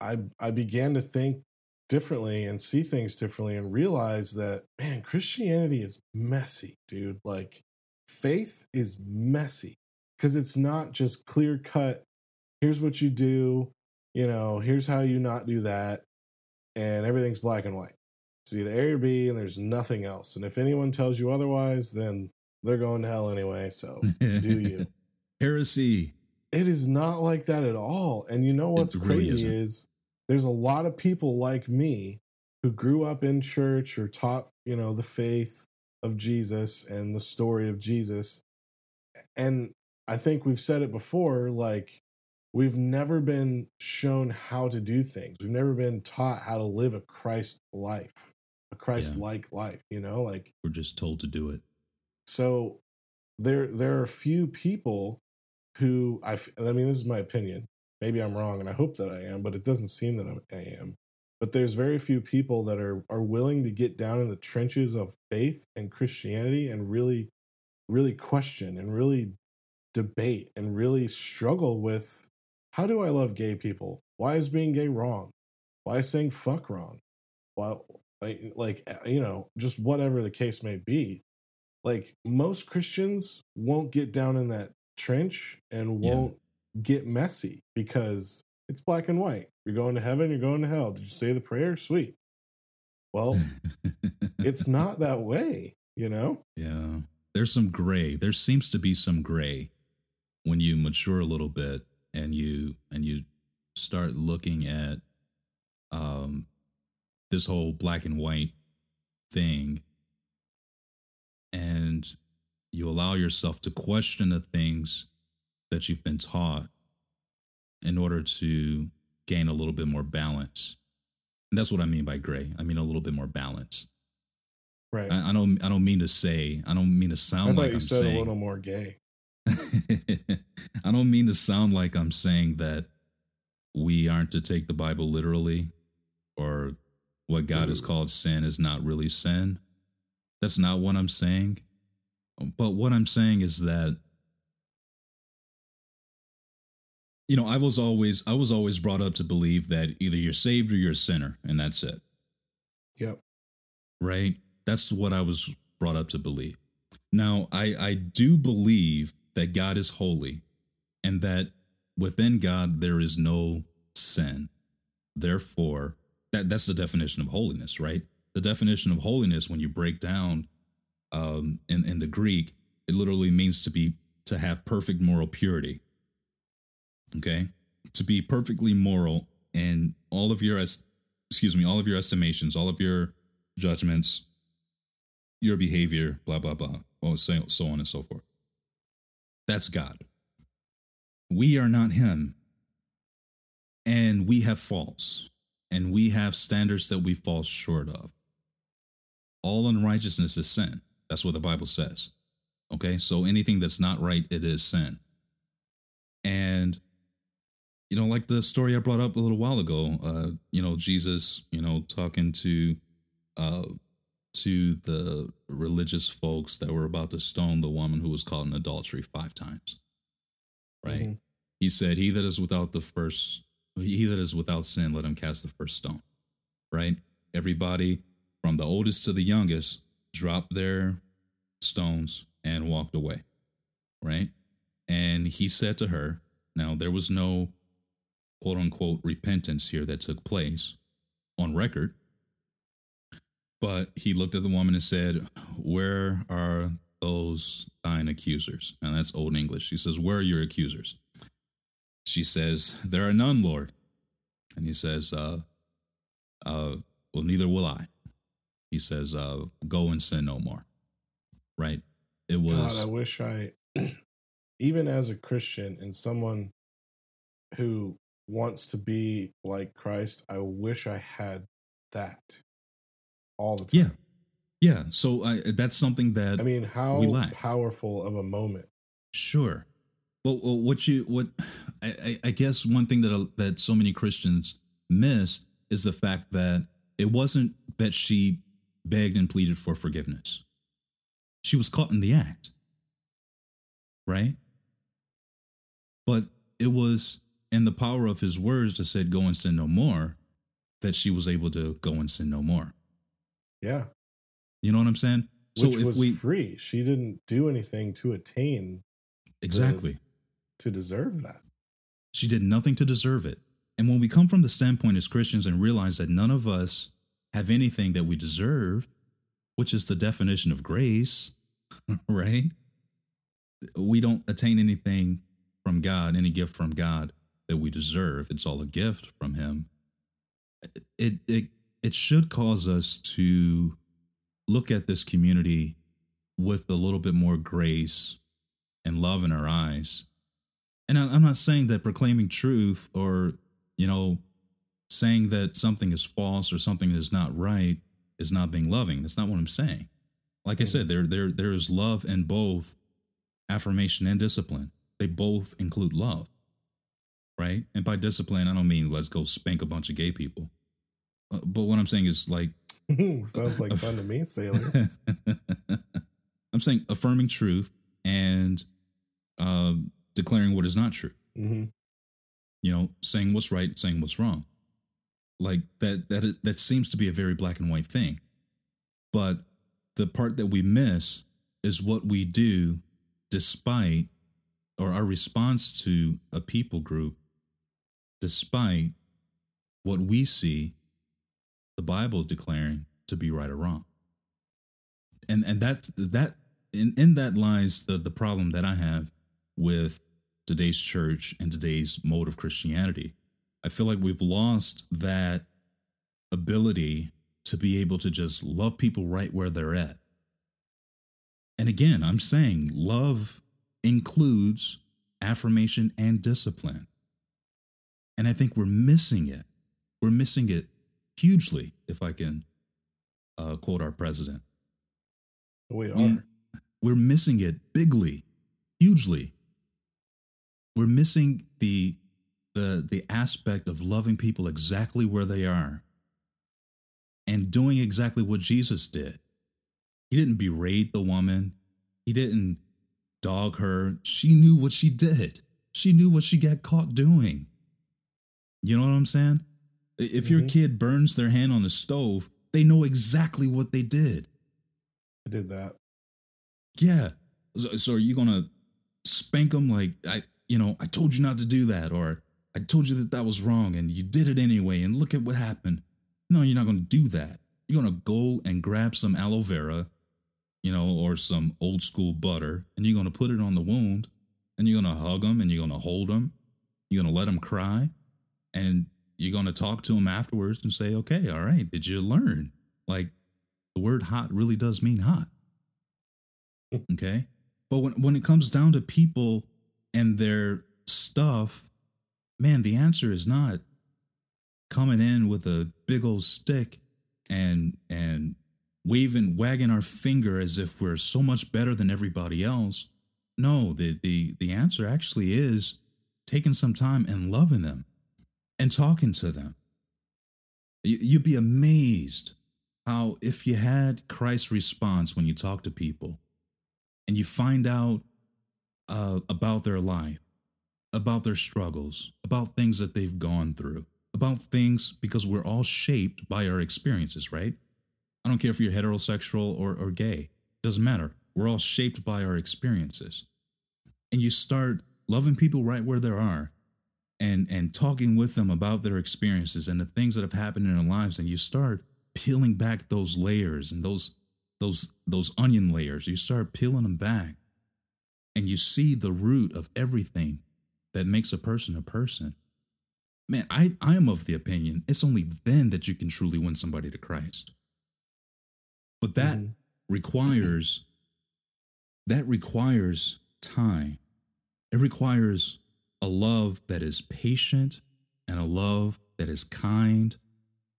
I I began to think differently and see things differently and realize that man christianity is messy dude. Like faith is messy because it's not just clear cut here's what you do you know here's how you not do that and everything's black and white. It's either a or b and there's nothing else. And if anyone tells you otherwise then they're going to hell anyway so do you. Heresy. It is not like that at all. And you know what's really crazy isn't. is there's a lot of people like me who grew up in church or taught, you know, the faith of Jesus and the story of Jesus. And I think we've said it before like we've never been shown how to do things. We've never been taught how to live a Christ life, a Christ like life, you know, like we're just told to do it so there there are a few people who I I mean this is my opinion. Maybe I'm wrong and I hope that I am, but it doesn't seem that I'm- I am. But there's very few people that are are willing to get down in the trenches of faith and Christianity and really really question and really debate and really struggle with how do I love gay people? Why is being gay wrong? Why is saying fuck wrong? Why like like you know, just whatever the case may be like most Christians won't get down in that trench and won't get messy because it's black and white. You're going to heaven, you're going to hell. Did you say the prayer? Sweet. Well, it's not that way, you know? yeah there's some gray there seems to be some gray when you mature a little bit and you and you start looking at um this whole black and white thing and you allow yourself to question the things that you've been taught in order to gain a little bit more balance and that's what i mean by gray i mean a little bit more balance Right. I, I don't I don't mean to say I don't mean to sound like I'm said saying a little more gay. I don't mean to sound like I'm saying that we aren't to take the Bible literally or what God has mm. called sin is not really sin. That's not what I'm saying. But what I'm saying is that you know, I was always I was always brought up to believe that either you're saved or you're a sinner and that's it Yep. right? That's what I was brought up to believe. Now, I, I do believe that God is holy and that within God there is no sin. Therefore, that, that's the definition of holiness, right? The definition of holiness, when you break down um, in, in the Greek, it literally means to be to have perfect moral purity. Okay? To be perfectly moral in all of your es- excuse me, all of your estimations, all of your judgments, your behavior, blah, blah, blah, well, so, so on and so forth. That's God. We are not Him. And we have faults, and we have standards that we fall short of. All unrighteousness is sin. That's what the Bible says. Okay, so anything that's not right, it is sin. And you know, like the story I brought up a little while ago, uh, you know, Jesus, you know, talking to uh to the religious folks that were about to stone the woman who was caught in adultery five times. Right? Mhm. He said, He that is without the first he that is without sin, let him cast the first stone. Right? Everybody from the oldest to the youngest dropped their stones and walked away. Right? And he said to her, now there was no quote unquote repentance here that took place on record. But he looked at the woman and said, Where are those thine accusers? And that's Old English. He says, Where are your accusers? She says, There are none, Lord. And he says, uh, uh, Well, neither will I. He says, uh, Go and sin no more. Right? It was. God, I wish I, even as a Christian and someone who wants to be like Christ, I wish I had that all the time. yeah. Yeah. So I, that's something that I mean, how powerful of a moment. Sure. Well, well, what you what I, I- guess one thing that uh, that so many Christians miss is the fact that it wasn't that she begged and pleaded for forgiveness. She was caught in the act. Right? But it was in the power of his words that said, Go and sin no more, that she was able to go and sin no more. Yeah. You know what I'm saying? Which so if was we free. She didn't do anything to attain exactly to deserve that. She did nothing to deserve it. And when we come from the standpoint as Christians and realize that none of us have anything that we deserve, which is the definition of grace, right? We don't attain anything from God, any gift from God that we deserve. It's all a gift from Him. It it it should cause us to look at this community with a little bit more grace and love in our eyes and I'm not saying that proclaiming truth or, you know, saying that something is false or something is not right is not being loving. That's not what I'm saying. Like I mm-hmm. said, there there there is love in both affirmation and discipline. They both include love. Right? And by discipline, I don't mean let's go spank a bunch of gay people. Uh, but what I'm saying is like Sounds like fun to me, Sailor. I'm saying affirming truth and um, declaring what is not true. hmm You know, saying what's right, saying what's wrong. Like that that that seems to be a very black and white thing. But the part that we miss is what we do despite or our response to a people group despite what we see the Bible declaring to be right or wrong. And and that that in, in that lies the, the problem that I have with today's church and today's mode of Christianity. I feel like we've lost that ability to be able to just love people right where they're at. And again, I'm saying love includes affirmation and discipline. And I think we're missing it. We're missing it hugely, if I can uh, quote our president. We are. we, we're missing it bigly, hugely. We're missing the the the aspect of loving people exactly where they are and doing exactly what Jesus did. He didn't berate the woman. He didn't dog her. She knew what she did. She knew what she got caught doing. You know what I'm saying? If your Mhm. kid burns their hand on the stove, they know exactly what they did. I did that. Yeah. So, so are you gonna spank them like I, you know, I told you not to do that, or I told you that that was wrong, and you did it anyway, and look at what happened. No, you're not gonna do that. You're gonna go and grab some aloe vera, you know, or some old school butter, and you're gonna put it on the wound, and you're gonna hug them, and you're gonna hold them, you're gonna let them cry, and you're gonna talk to them afterwards and say, okay, all right, did you learn? Like the word hot really does mean hot. Okay. But when, when it comes down to people and their stuff, man, the answer is not coming in with a big old stick and and waving wagging our finger as if we're so much better than everybody else. No, the the the answer actually is taking some time and loving them and talking to them. You- You'd be amazed how if you had Christ's response when you talk to people and you find out uh, about their life, about their struggles, about things that they've gone through, about things because we're all shaped by our experiences, right? I don't care if you're heterosexual or, or gay, doesn't matter. We're all shaped by our experiences. And you start loving people right where they are and and talking with them about their experiences and the things that have happened in their lives and you start peeling back those layers and those those those onion layers. You start peeling them back and you see the root of everything that makes a person a person. Man i i am of the opinion it's only then that you can truly win somebody to christ. But that Mhm. requires that requires time. It requires a love that is patient and a love that is kind,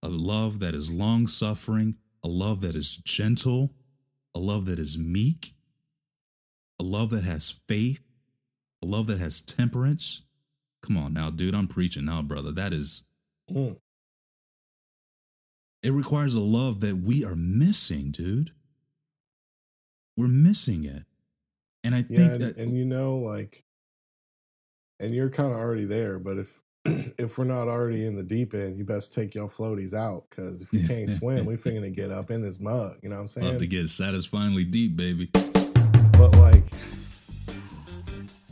a love that is long suffering, a love that is gentle, a love that is meek, a love that has faith, a love that has temperance. Come on now, dude, I'm preaching now, brother. That is, Mm. it requires a love that we are missing, dude. We're missing it. And I think Yeah, and, that, and you know, like, and you're kind of already there, but if if we're not already in the deep end, you best take your floaties out because if you can't swim, we're finna get up in this mug. You know what I'm saying? about to get satisfyingly deep, baby. But like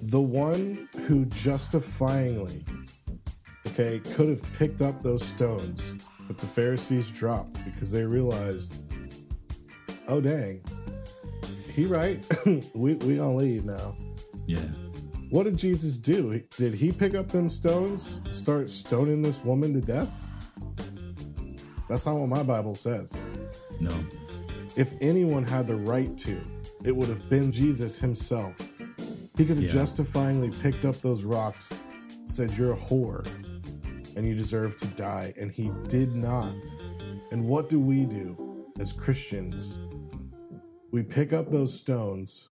the one who justifyingly, okay, could have picked up those stones but the Pharisees dropped because they realized, oh dang, he right. we we gonna leave now. Yeah. What did Jesus do? Did he pick up them stones, start stoning this woman to death? That's not what my Bible says. No. If anyone had the right to, it would have been Jesus himself. He could have Yeah. justifyingly picked up those rocks, said, You're a whore and you deserve to die. And he did not. And what do we do as Christians? We pick up those stones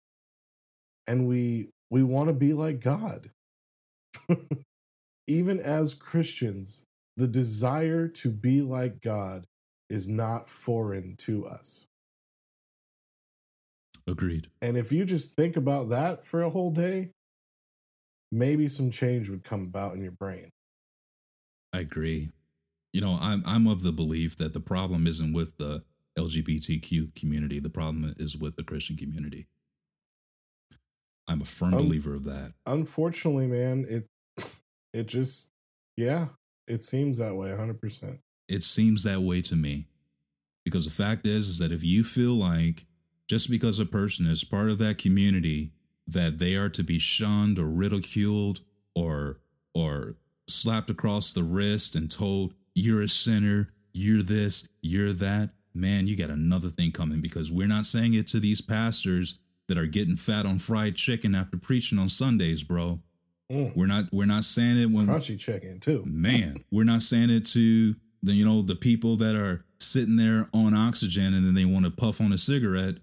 and we we want to be like God. Even as Christians, the desire to be like God is not foreign to us. Agreed. And if you just think about that for a whole day, maybe some change would come about in your brain. I agree. You know, I'm I'm of the belief that the problem isn't with the LGBTQ community. The problem is with the Christian community. I'm a firm Um, believer of that. Unfortunately, man, it it just yeah, it seems that way 100%. It seems that way to me. Because the fact is, is that if you feel like just because a person is part of that community that they are to be shunned or ridiculed or or slapped across the wrist and told you're a sinner, you're this, you're that, man, you got another thing coming because we're not saying it to these pastors that are getting fat on fried chicken after preaching on Sundays, bro. Mm, We're not we're not saying it when crunchy chicken too. man we're not saying it to the you know the people that are sitting there on oxygen and then they want to puff on a cigarette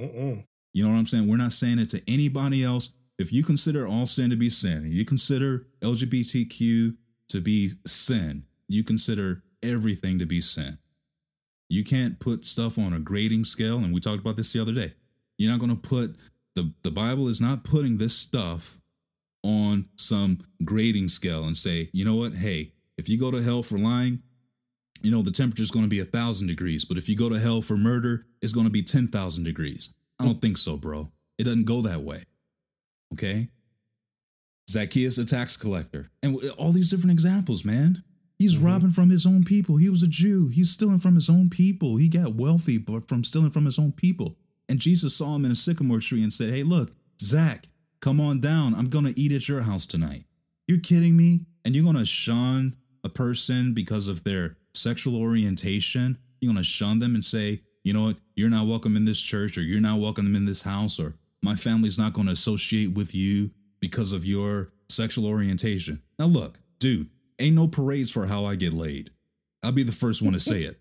Mm-mm. You know what I'm saying? We're not saying it to anybody else. If you consider all sin to be sin, you consider LGBTQ to be sin, you consider everything to be sin. You can't put stuff on a grading scale, and we talked about this the other day. You're not going to put the the Bible is not putting this stuff on some grading scale and say, you know what? Hey, if you go to hell for lying, you know the temperature is going to be a thousand degrees. But if you go to hell for murder, it's going to be ten thousand degrees. I don't think so, bro. It doesn't go that way. Okay. Zacchaeus, a tax collector, and all these different examples, man. He's Mhm. robbing from his own people. He was a Jew. He's stealing from his own people. He got wealthy but from stealing from his own people. And Jesus saw him in a sycamore tree and said, Hey, look, Zach, come on down. I'm going to eat at your house tonight. You're kidding me? And you're going to shun a person because of their sexual orientation? You're going to shun them and say, you know what? You're not welcome in this church or you're not welcome in this house or my family's not going to associate with you because of your sexual orientation. Now, look, dude, ain't no parades for how I get laid. I'll be the first one to say it,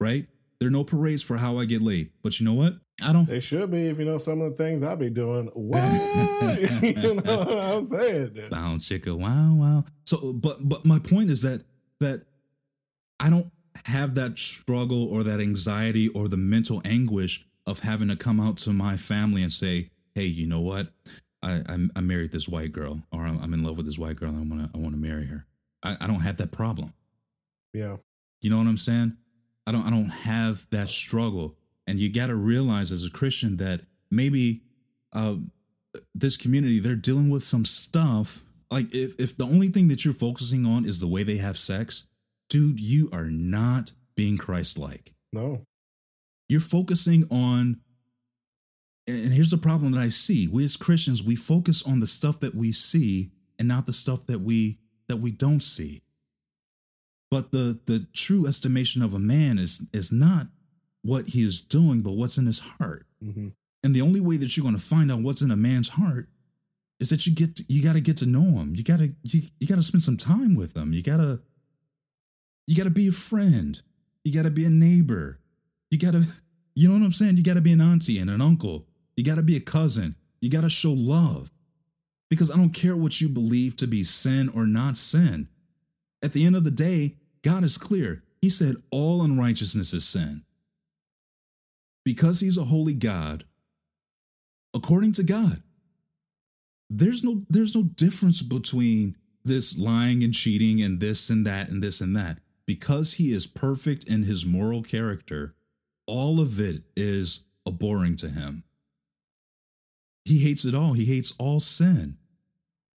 right? There are no parades for how I get laid. But you know what? I don't. They should be if you know some of the things I be doing. What? you know what I'm saying? Bound chicka, wow, wow. So, but but my point is that that I don't have that struggle or that anxiety or the mental anguish of having to come out to my family and say, "Hey, you know what? I I, I married this white girl, or I'm, I'm in love with this white girl, and I want to I want to marry her." I, I don't have that problem. Yeah. You know what I'm saying? I don't I don't have that struggle. And you got to realize as a Christian that maybe uh, this community they're dealing with some stuff. Like if if the only thing that you're focusing on is the way they have sex, dude, you are not being Christ-like. No. You're focusing on and here's the problem that I see. We as Christians, we focus on the stuff that we see and not the stuff that we that we don't see. But the the true estimation of a man is is not what he is doing, but what's in his heart. hmm And the only way that you're going to find out what's in a man's heart is that you get to, you got to get to know him. You got to you, you got to spend some time with him. You got to you got to be a friend. You got to be a neighbor. You got to you know what I'm saying? You got to be an auntie and an uncle. You got to be a cousin. You got to show love. Because I don't care what you believe to be sin or not sin. At the end of the day, God is clear. He said all unrighteousness is sin. Because he's a holy God, according to God, there's no there's no difference between this lying and cheating and this and that and this and that. Because he is perfect in his moral character, all of it is abhorring to him. He hates it all. He hates all sin.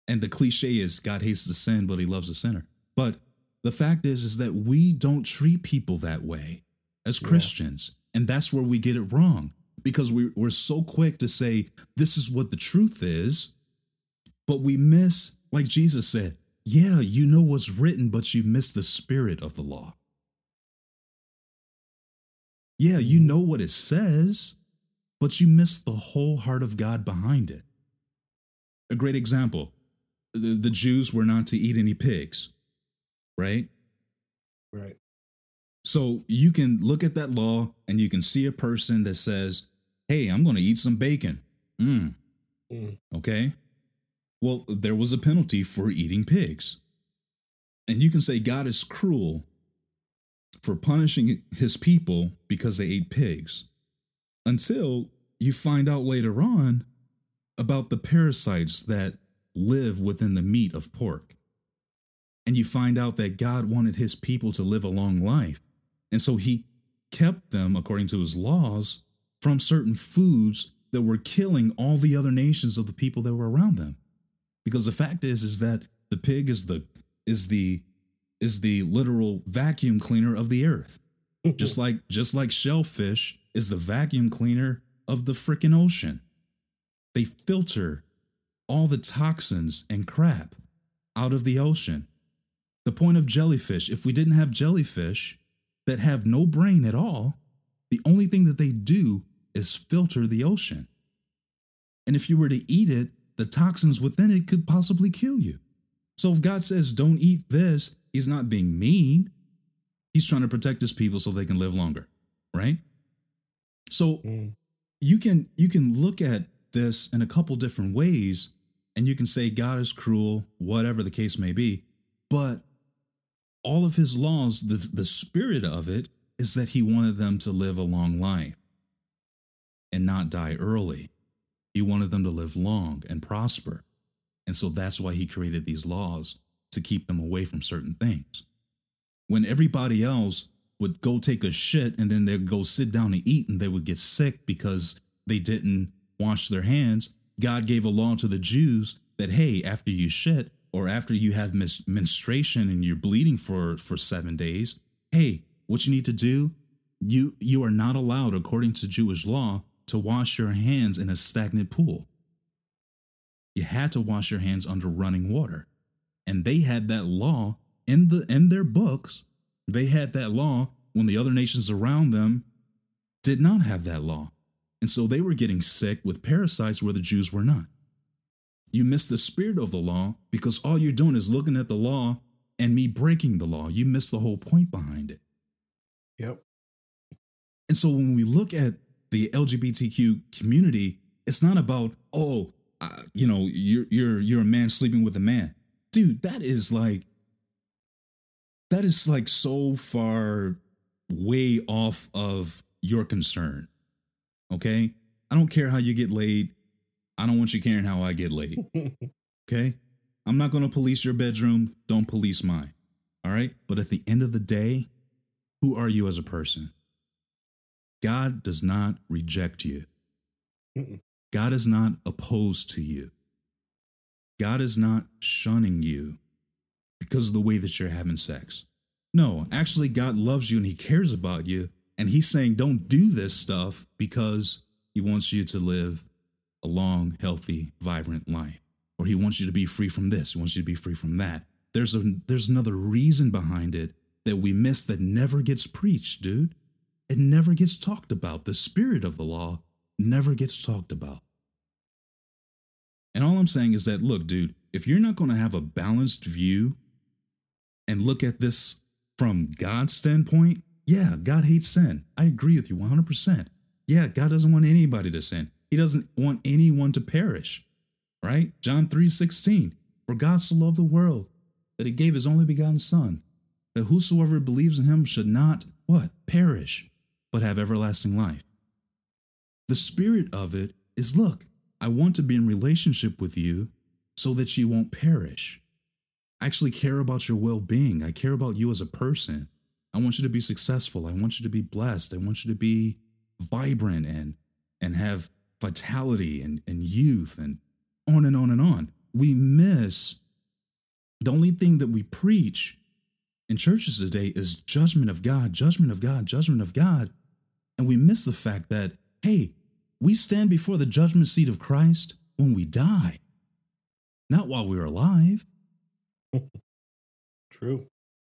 And the cliche is God hates the sin, but he loves the sinner. But the fact is, is that we don't treat people that way as. Christians. And that's where we get it wrong because we, we're so quick to say, this is what the truth is. But we miss, like Jesus said, yeah, you know what's written, but you miss the spirit of the law. Yeah, you Mhm. know what it says, but you miss the whole heart of God behind it. A great example the, the Jews were not to eat any pigs, right? Right. So you can look at that law and you can see a person that says, Hey, I'm going to eat some bacon. Mm, Mm. okay. Well, there was a penalty for eating pigs. And you can say God is cruel for punishing his people because they ate pigs until you find out later on about the parasites that live within the meat of pork. And you find out that God wanted his people to live a long life. And so he kept them, according to his laws, from certain foods that were killing all the other nations of the people that were around them. Because the fact is, is that the pig is the is the is the literal vacuum cleaner of the earth. Just like just like shellfish is the vacuum cleaner of the freaking ocean. They filter all the toxins and crap out of the ocean. The point of jellyfish, if we didn't have jellyfish that have no brain at all, the only thing that they do is filter the ocean. And if you were to eat it, the toxins within it could possibly kill you. So if God says, don't eat this, he's not being mean. He's trying to protect his people so they can live longer, right? So Mm. you can you can look at this in a couple different ways and you can say God is cruel, whatever the case may be, but all of his laws, the, the spirit of it is that he wanted them to live a long life and not die early. He wanted them to live long and prosper. And so that's why he created these laws to keep them away from certain things. When everybody else would go take a shit and then they'd go sit down and eat and they would get sick because they didn't wash their hands, God gave a law to the Jews that, hey, after you shit or after you have mis- menstruation and you're bleeding for, for seven days, hey, what you need to do, you, you are not allowed, according to Jewish law, to wash your hands in a stagnant pool. You had to wash your hands under running water. And they had that law in the in their books. They had that law when the other nations around them did not have that law. And so they were getting sick with parasites where the Jews were not. You miss the spirit of the law because all you're doing is looking at the law and me breaking the law. You miss the whole point behind it. Yep. And so when we look at the LGBTQ community, it's not about oh, uh, you know, you're you're you're a man sleeping with a man, dude. That is like that is like so far way off of your concern. Okay, I don't care how you get laid. I don't want you caring how I get laid. Okay, I'm not going to police your bedroom. Don't police mine. All right, but at the end of the day, who are you as a person? God does not reject you. Mm-mm. God is not opposed to you. God is not shunning you because of the way that you're having sex. No, actually, God loves you and He cares about you. And He's saying, don't do this stuff because He wants you to live a long, healthy, vibrant life. Or He wants you to be free from this, He wants you to be free from that. There's, a, there's another reason behind it that we miss that never gets preached, dude. It never gets talked about. The spirit of the law never gets talked about. And all I'm saying is that, look, dude, if you're not going to have a balanced view and look at this from God's standpoint, yeah, God hates sin. I agree with you 100%. Yeah, God doesn't want anybody to sin. He doesn't want anyone to perish. Right? John 3:16. For God so loved the world that he gave his only begotten son, that whosoever believes in him should not what? Perish, but have everlasting life. The spirit of it is look, I want to be in relationship with you so that you won't perish. I actually care about your well being. I care about you as a person. I want you to be successful. I want you to be blessed. I want you to be vibrant and and have vitality and, and youth and on and on and on. We miss the only thing that we preach in churches today is judgment of God, judgment of God, judgment of God. And we miss the fact that, hey, we stand before the judgment seat of Christ when we die, not while we're alive. True.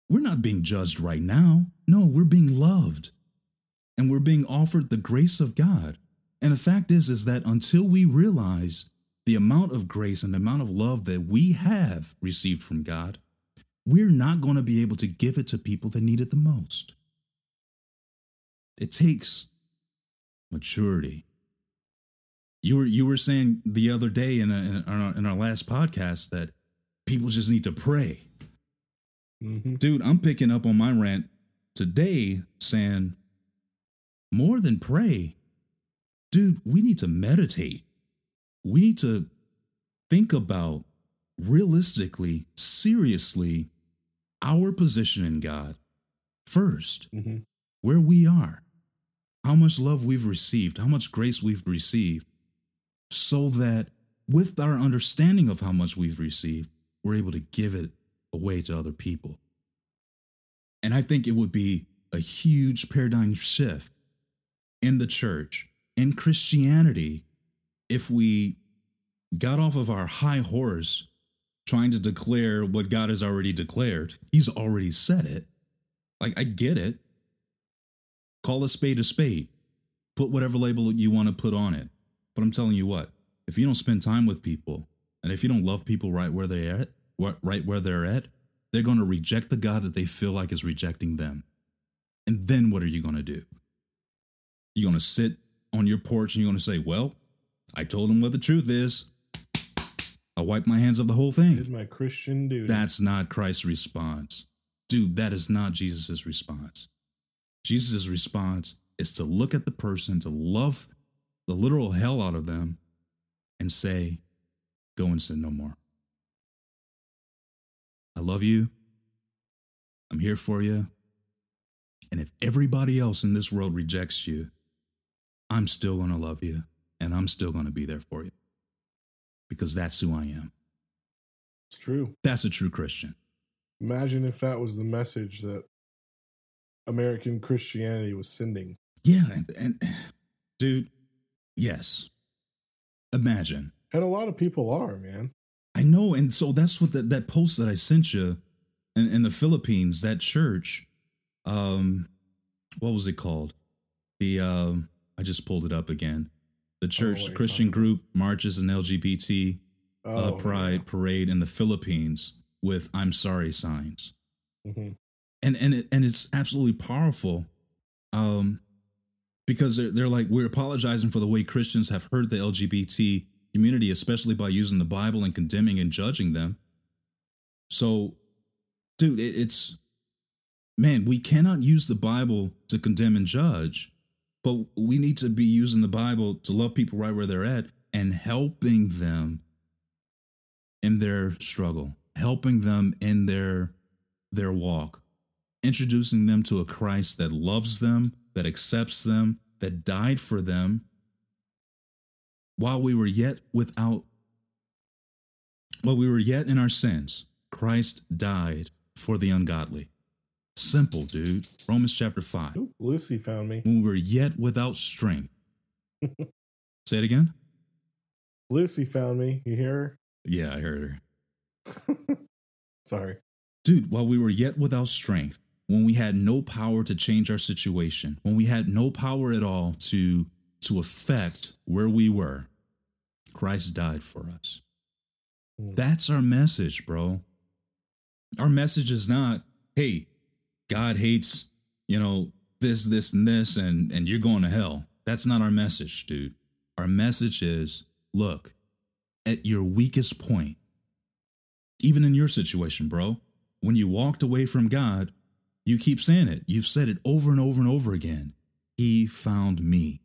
We're not being judged right now. No, we're being loved. And we're being offered the grace of God. And the fact is is that until we realize the amount of grace and the amount of love that we have received from God, we're not going to be able to give it to people that need it the most. It takes maturity. You were you were saying the other day in, a, in, our, in our last podcast that people just need to pray. Mm-hmm. Dude, I'm picking up on my rant today saying more than pray. Dude, we need to meditate. We need to think about realistically, seriously, our position in God first, Mm-hmm. where we are, how much love we've received, how much grace we've received, so that with our understanding of how much we've received, we're able to give it away to other people. And I think it would be a huge paradigm shift in the church, in Christianity, if we got off of our high horse trying to declare what God has already declared. He's already said it. Like, I get it. Call a spade a spade. Put whatever label you want to put on it. But I'm telling you what, if you don't spend time with people and if you don't love people right where they're at, right where they're at, they're going to reject the God that they feel like is rejecting them. And then what are you going to do? You're going to sit on your porch and you're going to say, Well, I told him what the truth is. I wipe my hands of the whole Did thing. my Christian duty. That's not Christ's response. Dude, that is not Jesus' response. Jesus' response is to look at the person, to love the literal hell out of them, and say, Go and sin no more. I love you. I'm here for you. And if everybody else in this world rejects you, I'm still going to love you and I'm still going to be there for you because that's who I am. It's true. That's a true Christian. Imagine if that was the message that American Christianity was sending. Yeah. And, and dude, yes. Imagine. And a lot of people are, man. I know. And so that's what that, that post that I sent you in, in the Philippines, that church, um, what was it called? The, um, I just pulled it up again. The church you're Christian group marches an LGBT uh, Oh, pride parade in the Philippines with "I'm sorry" signs, yeah. Mhm. and and it, and it's absolutely powerful, um, because they're they're like we're apologizing for the way Christians have hurt the LGBT community, especially by using the Bible and condemning and judging them. So, dude, it, it's man, we cannot use the Bible to condemn and judge, but we need to be using the Bible to love people right where they're at and helping them in their struggle, helping them in their their walk, introducing them to a Christ that loves them, that accepts them, that died for them while we were yet without while we were yet in our sins. Christ died for the ungodly. Simple, dude. Romans chapter 5. Oop, Lucy found me. When we were yet without strength. Say it again? Lucy found me. You hear her? Yeah, I heard her. her? Sorry. Dude, while we were yet without strength, when we had no power to change our situation, when we had no power at all to to affect where we were, Christ died for us. Mm. That's our message, bro. Our message is not, hey, God hates, you know, this, this, and this, and and you're going to hell. That's not our message, dude. Our message is, look, at your weakest point, even in your situation, bro, when you walked away from God, you keep saying it. You've said it over and over and over again. He found me.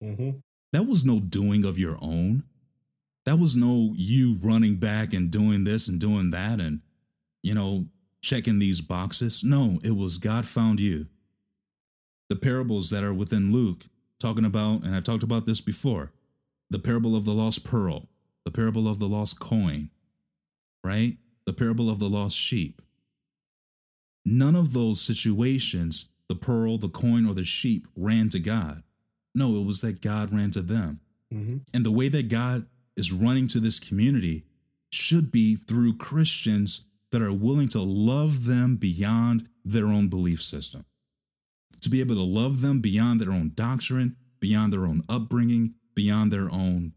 hmm That was no doing of your own. That was no you running back and doing this and doing that and, you know, checking these boxes. No, it was God found you. The parables that are within Luke, talking about, and I've talked about this before the parable of the lost pearl, the parable of the lost coin, right? The parable of the lost sheep. None of those situations, the pearl, the coin, or the sheep, ran to God. No, it was that God ran to them. hmm And the way that God is running to this community should be through Christians that are willing to love them beyond their own belief system, to be able to love them beyond their own doctrine, beyond their own upbringing, beyond their own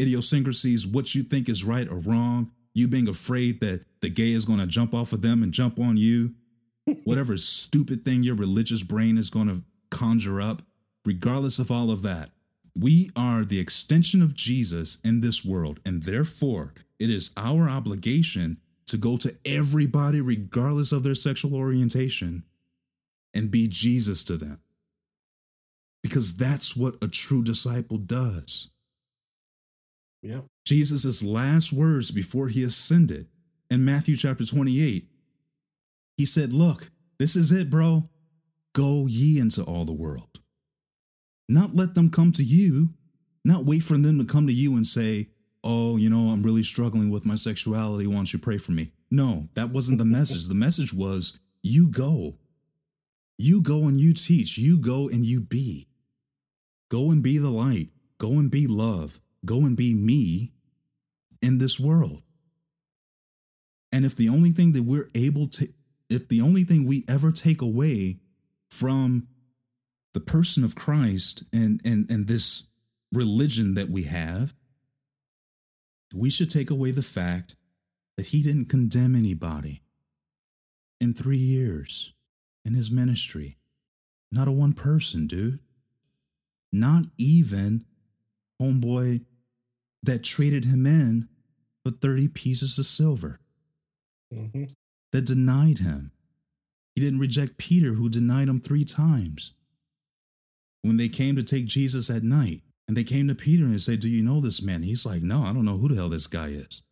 idiosyncrasies, what you think is right or wrong, you being afraid that the gay is going to jump off of them and jump on you, whatever stupid thing your religious brain is going to conjure up, regardless of all of that. We are the extension of Jesus in this world, and therefore it is our obligation to go to everybody, regardless of their sexual orientation, and be Jesus to them. Because that's what a true disciple does. Yep. Jesus' last words before he ascended in Matthew chapter 28, he said, Look, this is it, bro. Go ye into all the world. Not let them come to you, not wait for them to come to you and say, Oh, you know, I'm really struggling with my sexuality. Why don't you pray for me? No, that wasn't the message. The message was, You go. You go and you teach. You go and you be. Go and be the light. Go and be love. Go and be me in this world. And if the only thing that we're able to, if the only thing we ever take away from the person of Christ and, and, and this religion that we have, we should take away the fact that he didn't condemn anybody in three years in his ministry. Not a one person, dude. Not even homeboy that traded him in for 30 pieces of silver, mm-hmm. that denied him. He didn't reject Peter, who denied him three times. When they came to take Jesus at night, and they came to Peter and they said, Do you know this man? He's like, No, I don't know who the hell this guy is.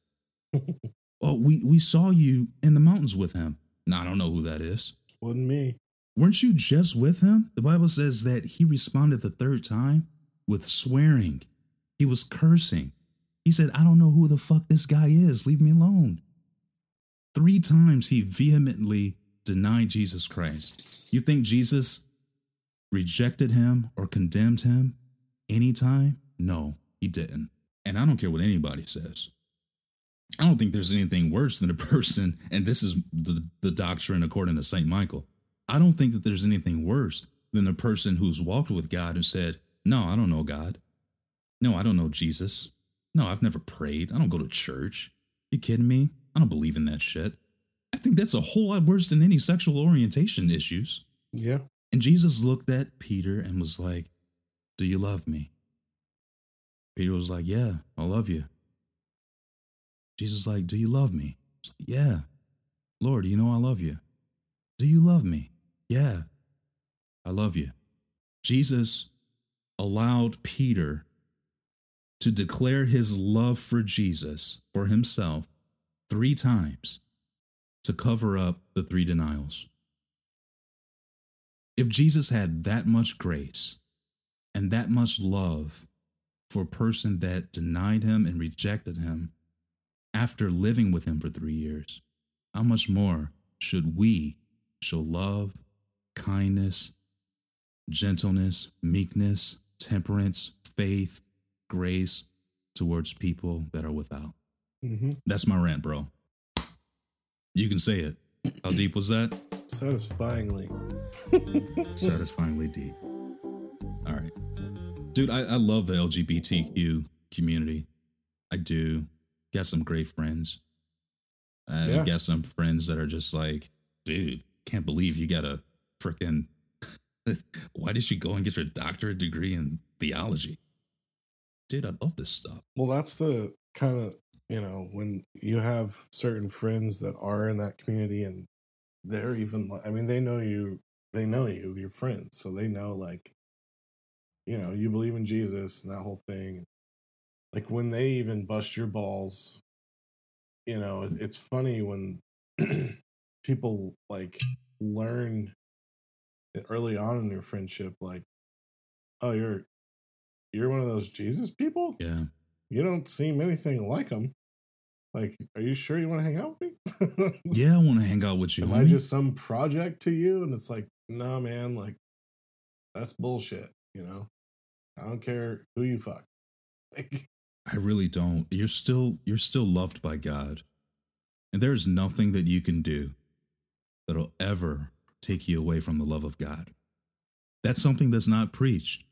oh, we, we saw you in the mountains with him. No, I don't know who that is. Wasn't me. Weren't you just with him? The Bible says that he responded the third time with swearing. He was cursing. He said, I don't know who the fuck this guy is. Leave me alone. Three times he vehemently denied Jesus Christ. You think Jesus rejected him or condemned him anytime? No, he didn't. And I don't care what anybody says. I don't think there's anything worse than a person, and this is the, the doctrine according to St. Michael. I don't think that there's anything worse than a person who's walked with God and said, No, I don't know God. No, I don't know Jesus. No, I've never prayed. I don't go to church. You kidding me? I don't believe in that shit. I think that's a whole lot worse than any sexual orientation issues. Yeah. And Jesus looked at Peter and was like, Do you love me? Peter was like, Yeah, I love you. Jesus like, Do you love me? Like, yeah. Lord, you know I love you. Do you love me? Yeah, I love you. Jesus allowed Peter to declare his love for Jesus, for himself, three times to cover up the three denials. If Jesus had that much grace and that much love for a person that denied him and rejected him after living with him for three years, how much more should we show love, kindness, gentleness, meekness, temperance, faith, grace towards people that are without? hmm That's my rant, bro. You can say it. How deep was that? Satisfyingly. Satisfyingly deep. All right. Dude, I, I love the LGBTQ community. I do. Got some great friends. I Yeah. got some friends that are just like, dude, can't believe you got a freaking. Why did you go and get your doctorate degree in theology? Dude, I love this stuff. Well, that's the kind of, you know, when you have certain friends that are in that community and they're even, like, I mean, they know you, they know you, your friends. So they know, like, you know, you believe in Jesus and that whole thing. Like when they even bust your balls, you know, it's funny when people like learn early on in their friendship, like, oh, you're, you're one of those Jesus people? Yeah. you don't seem anything like them. Like, are you sure you want to hang out with me? Yeah, I want to hang out with you. Am I just some project to you? And it's like, no, man, like, that's bullshit, you know? I don't care who you fuck. Like, I really don't. You're still you're still loved by God. And there's nothing that you can do that'll ever take you away from the love of God. That's something that's not preached.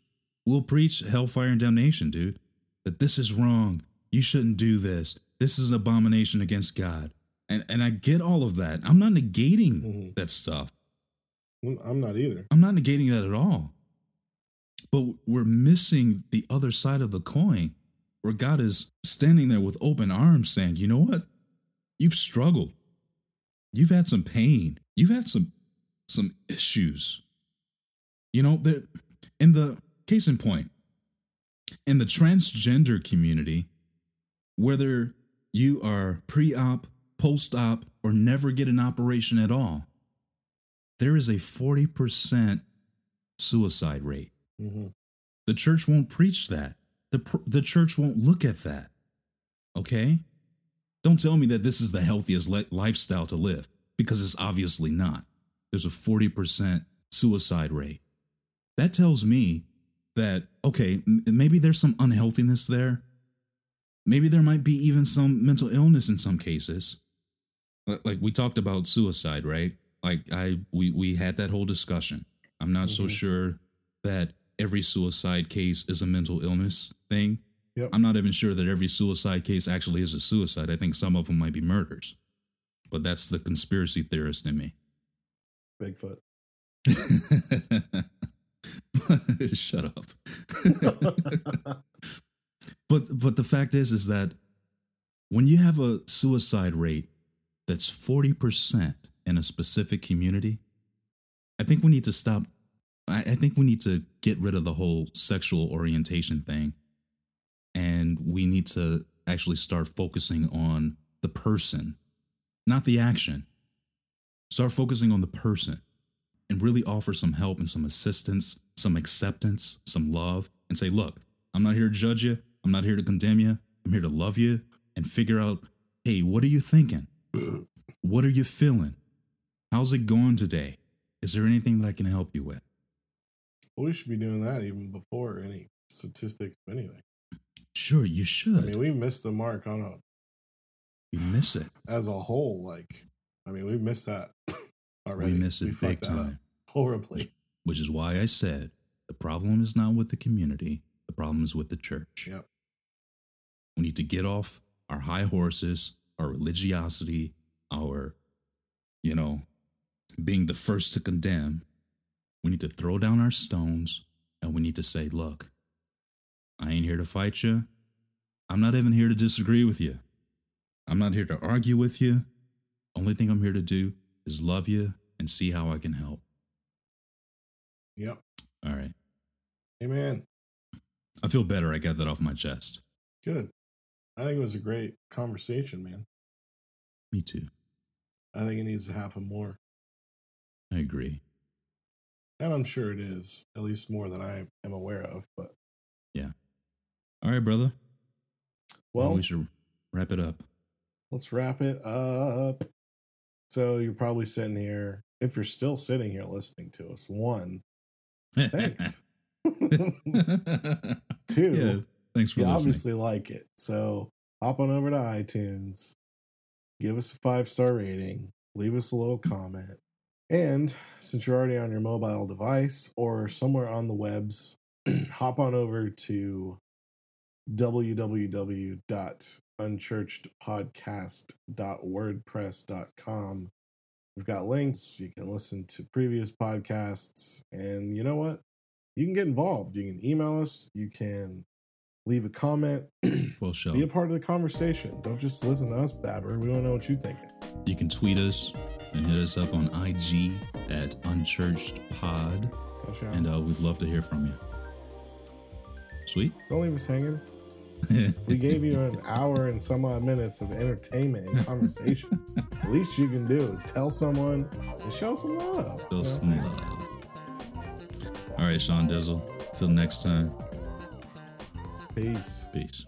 We'll preach hellfire and damnation, dude. That this is wrong. You shouldn't do this. This is an abomination against God. And and I get all of that. I'm not negating Mhm. that stuff. I'm not either. I'm not negating that at all. But we're missing the other side of the coin where God is standing there with open arms saying, you know what? You've struggled. You've had some pain. You've had some some issues. You know, there in the case in point, in the transgender community, whether you are pre-op, post-op, or never get an operation at all, there is a 40% suicide rate. Hmm The church won't preach that. The, pr- the church won't look at that. Okay? Don't tell me that this is the healthiest li- lifestyle to live because it's obviously not. There's a 40% suicide rate. That tells me that, okay, m- maybe there's some unhealthiness there. Maybe there might be even some mental illness in some cases. Li- Like we talked about suicide, right? Like I we we had that whole discussion. I'm not so Mhm. sure that every suicide case is a mental illness thing. Yep. I'm not even sure that every suicide case actually is a suicide. I think some of them might be murders. But that's the conspiracy theorist in me. Bigfoot. Shut up. but but the fact is is that when you have a suicide rate that's 40% in a specific community, I think we need to stop. I, I think we need to get rid of the whole sexual orientation thing. And we need to actually start focusing on the person, not the action. Start focusing on the person and really offer some help and some assistance, some acceptance, some love, and say, look, I'm not here to judge you. I'm not here to condemn you. I'm here to love you and figure out, hey, what are you thinking? what are you feeling? How's it going today? Is there anything that I can help you with? We should be doing that even before any statistics of anything. Sure, you should. I mean, we missed the mark on a you miss it. as a whole. Like, I mean, we missed that already. We miss it fucked big time. horribly. Which is why I said the problem is not with the community, the problem is with the church. Yep. We need to get off our high horses, our religiosity, our, you know, being the first to condemn. We need to throw down our stones and we need to say, look, I ain't here to fight you. I'm not even here to disagree with you. I'm not here to argue with you. Only thing I'm here to do is love you and see how I can help. Yep. All right. Amen. I feel better. I got that off my chest. Good. I think it was a great conversation, man. Me too. I think it needs to happen more. I agree. And I'm sure it is, at least more than I am aware of. But yeah. All right, brother. Well, well, we should wrap it up. let's wrap it up. So you're probably sitting here, if you're still sitting here listening to us, one, thanks. Two, Yeah, thanks for listening. you listening. obviously like it. So hop on over to iTunes, give us a five star rating, leave us a little comment. And since you're already on your mobile device or somewhere on the webs, hop on over to www.unchurchedpodcast.wordpress.com. We've got links. You can listen to previous podcasts. And you know what? You can get involved. You can email us. You can leave a comment. Full show. Be a part of the conversation. Don't just listen to us babber. We don't know what you think. You can tweet us and hit us up on IG at Unchurched Pod, and uh, we'd love to hear from you. Sweet. Don't leave us hanging. We gave you an hour and some odd minutes of entertainment and conversation. the least you can do is tell someone and show some love. You know Show some love. All right, Sean Dizzle. Till next time. Peace. Peace.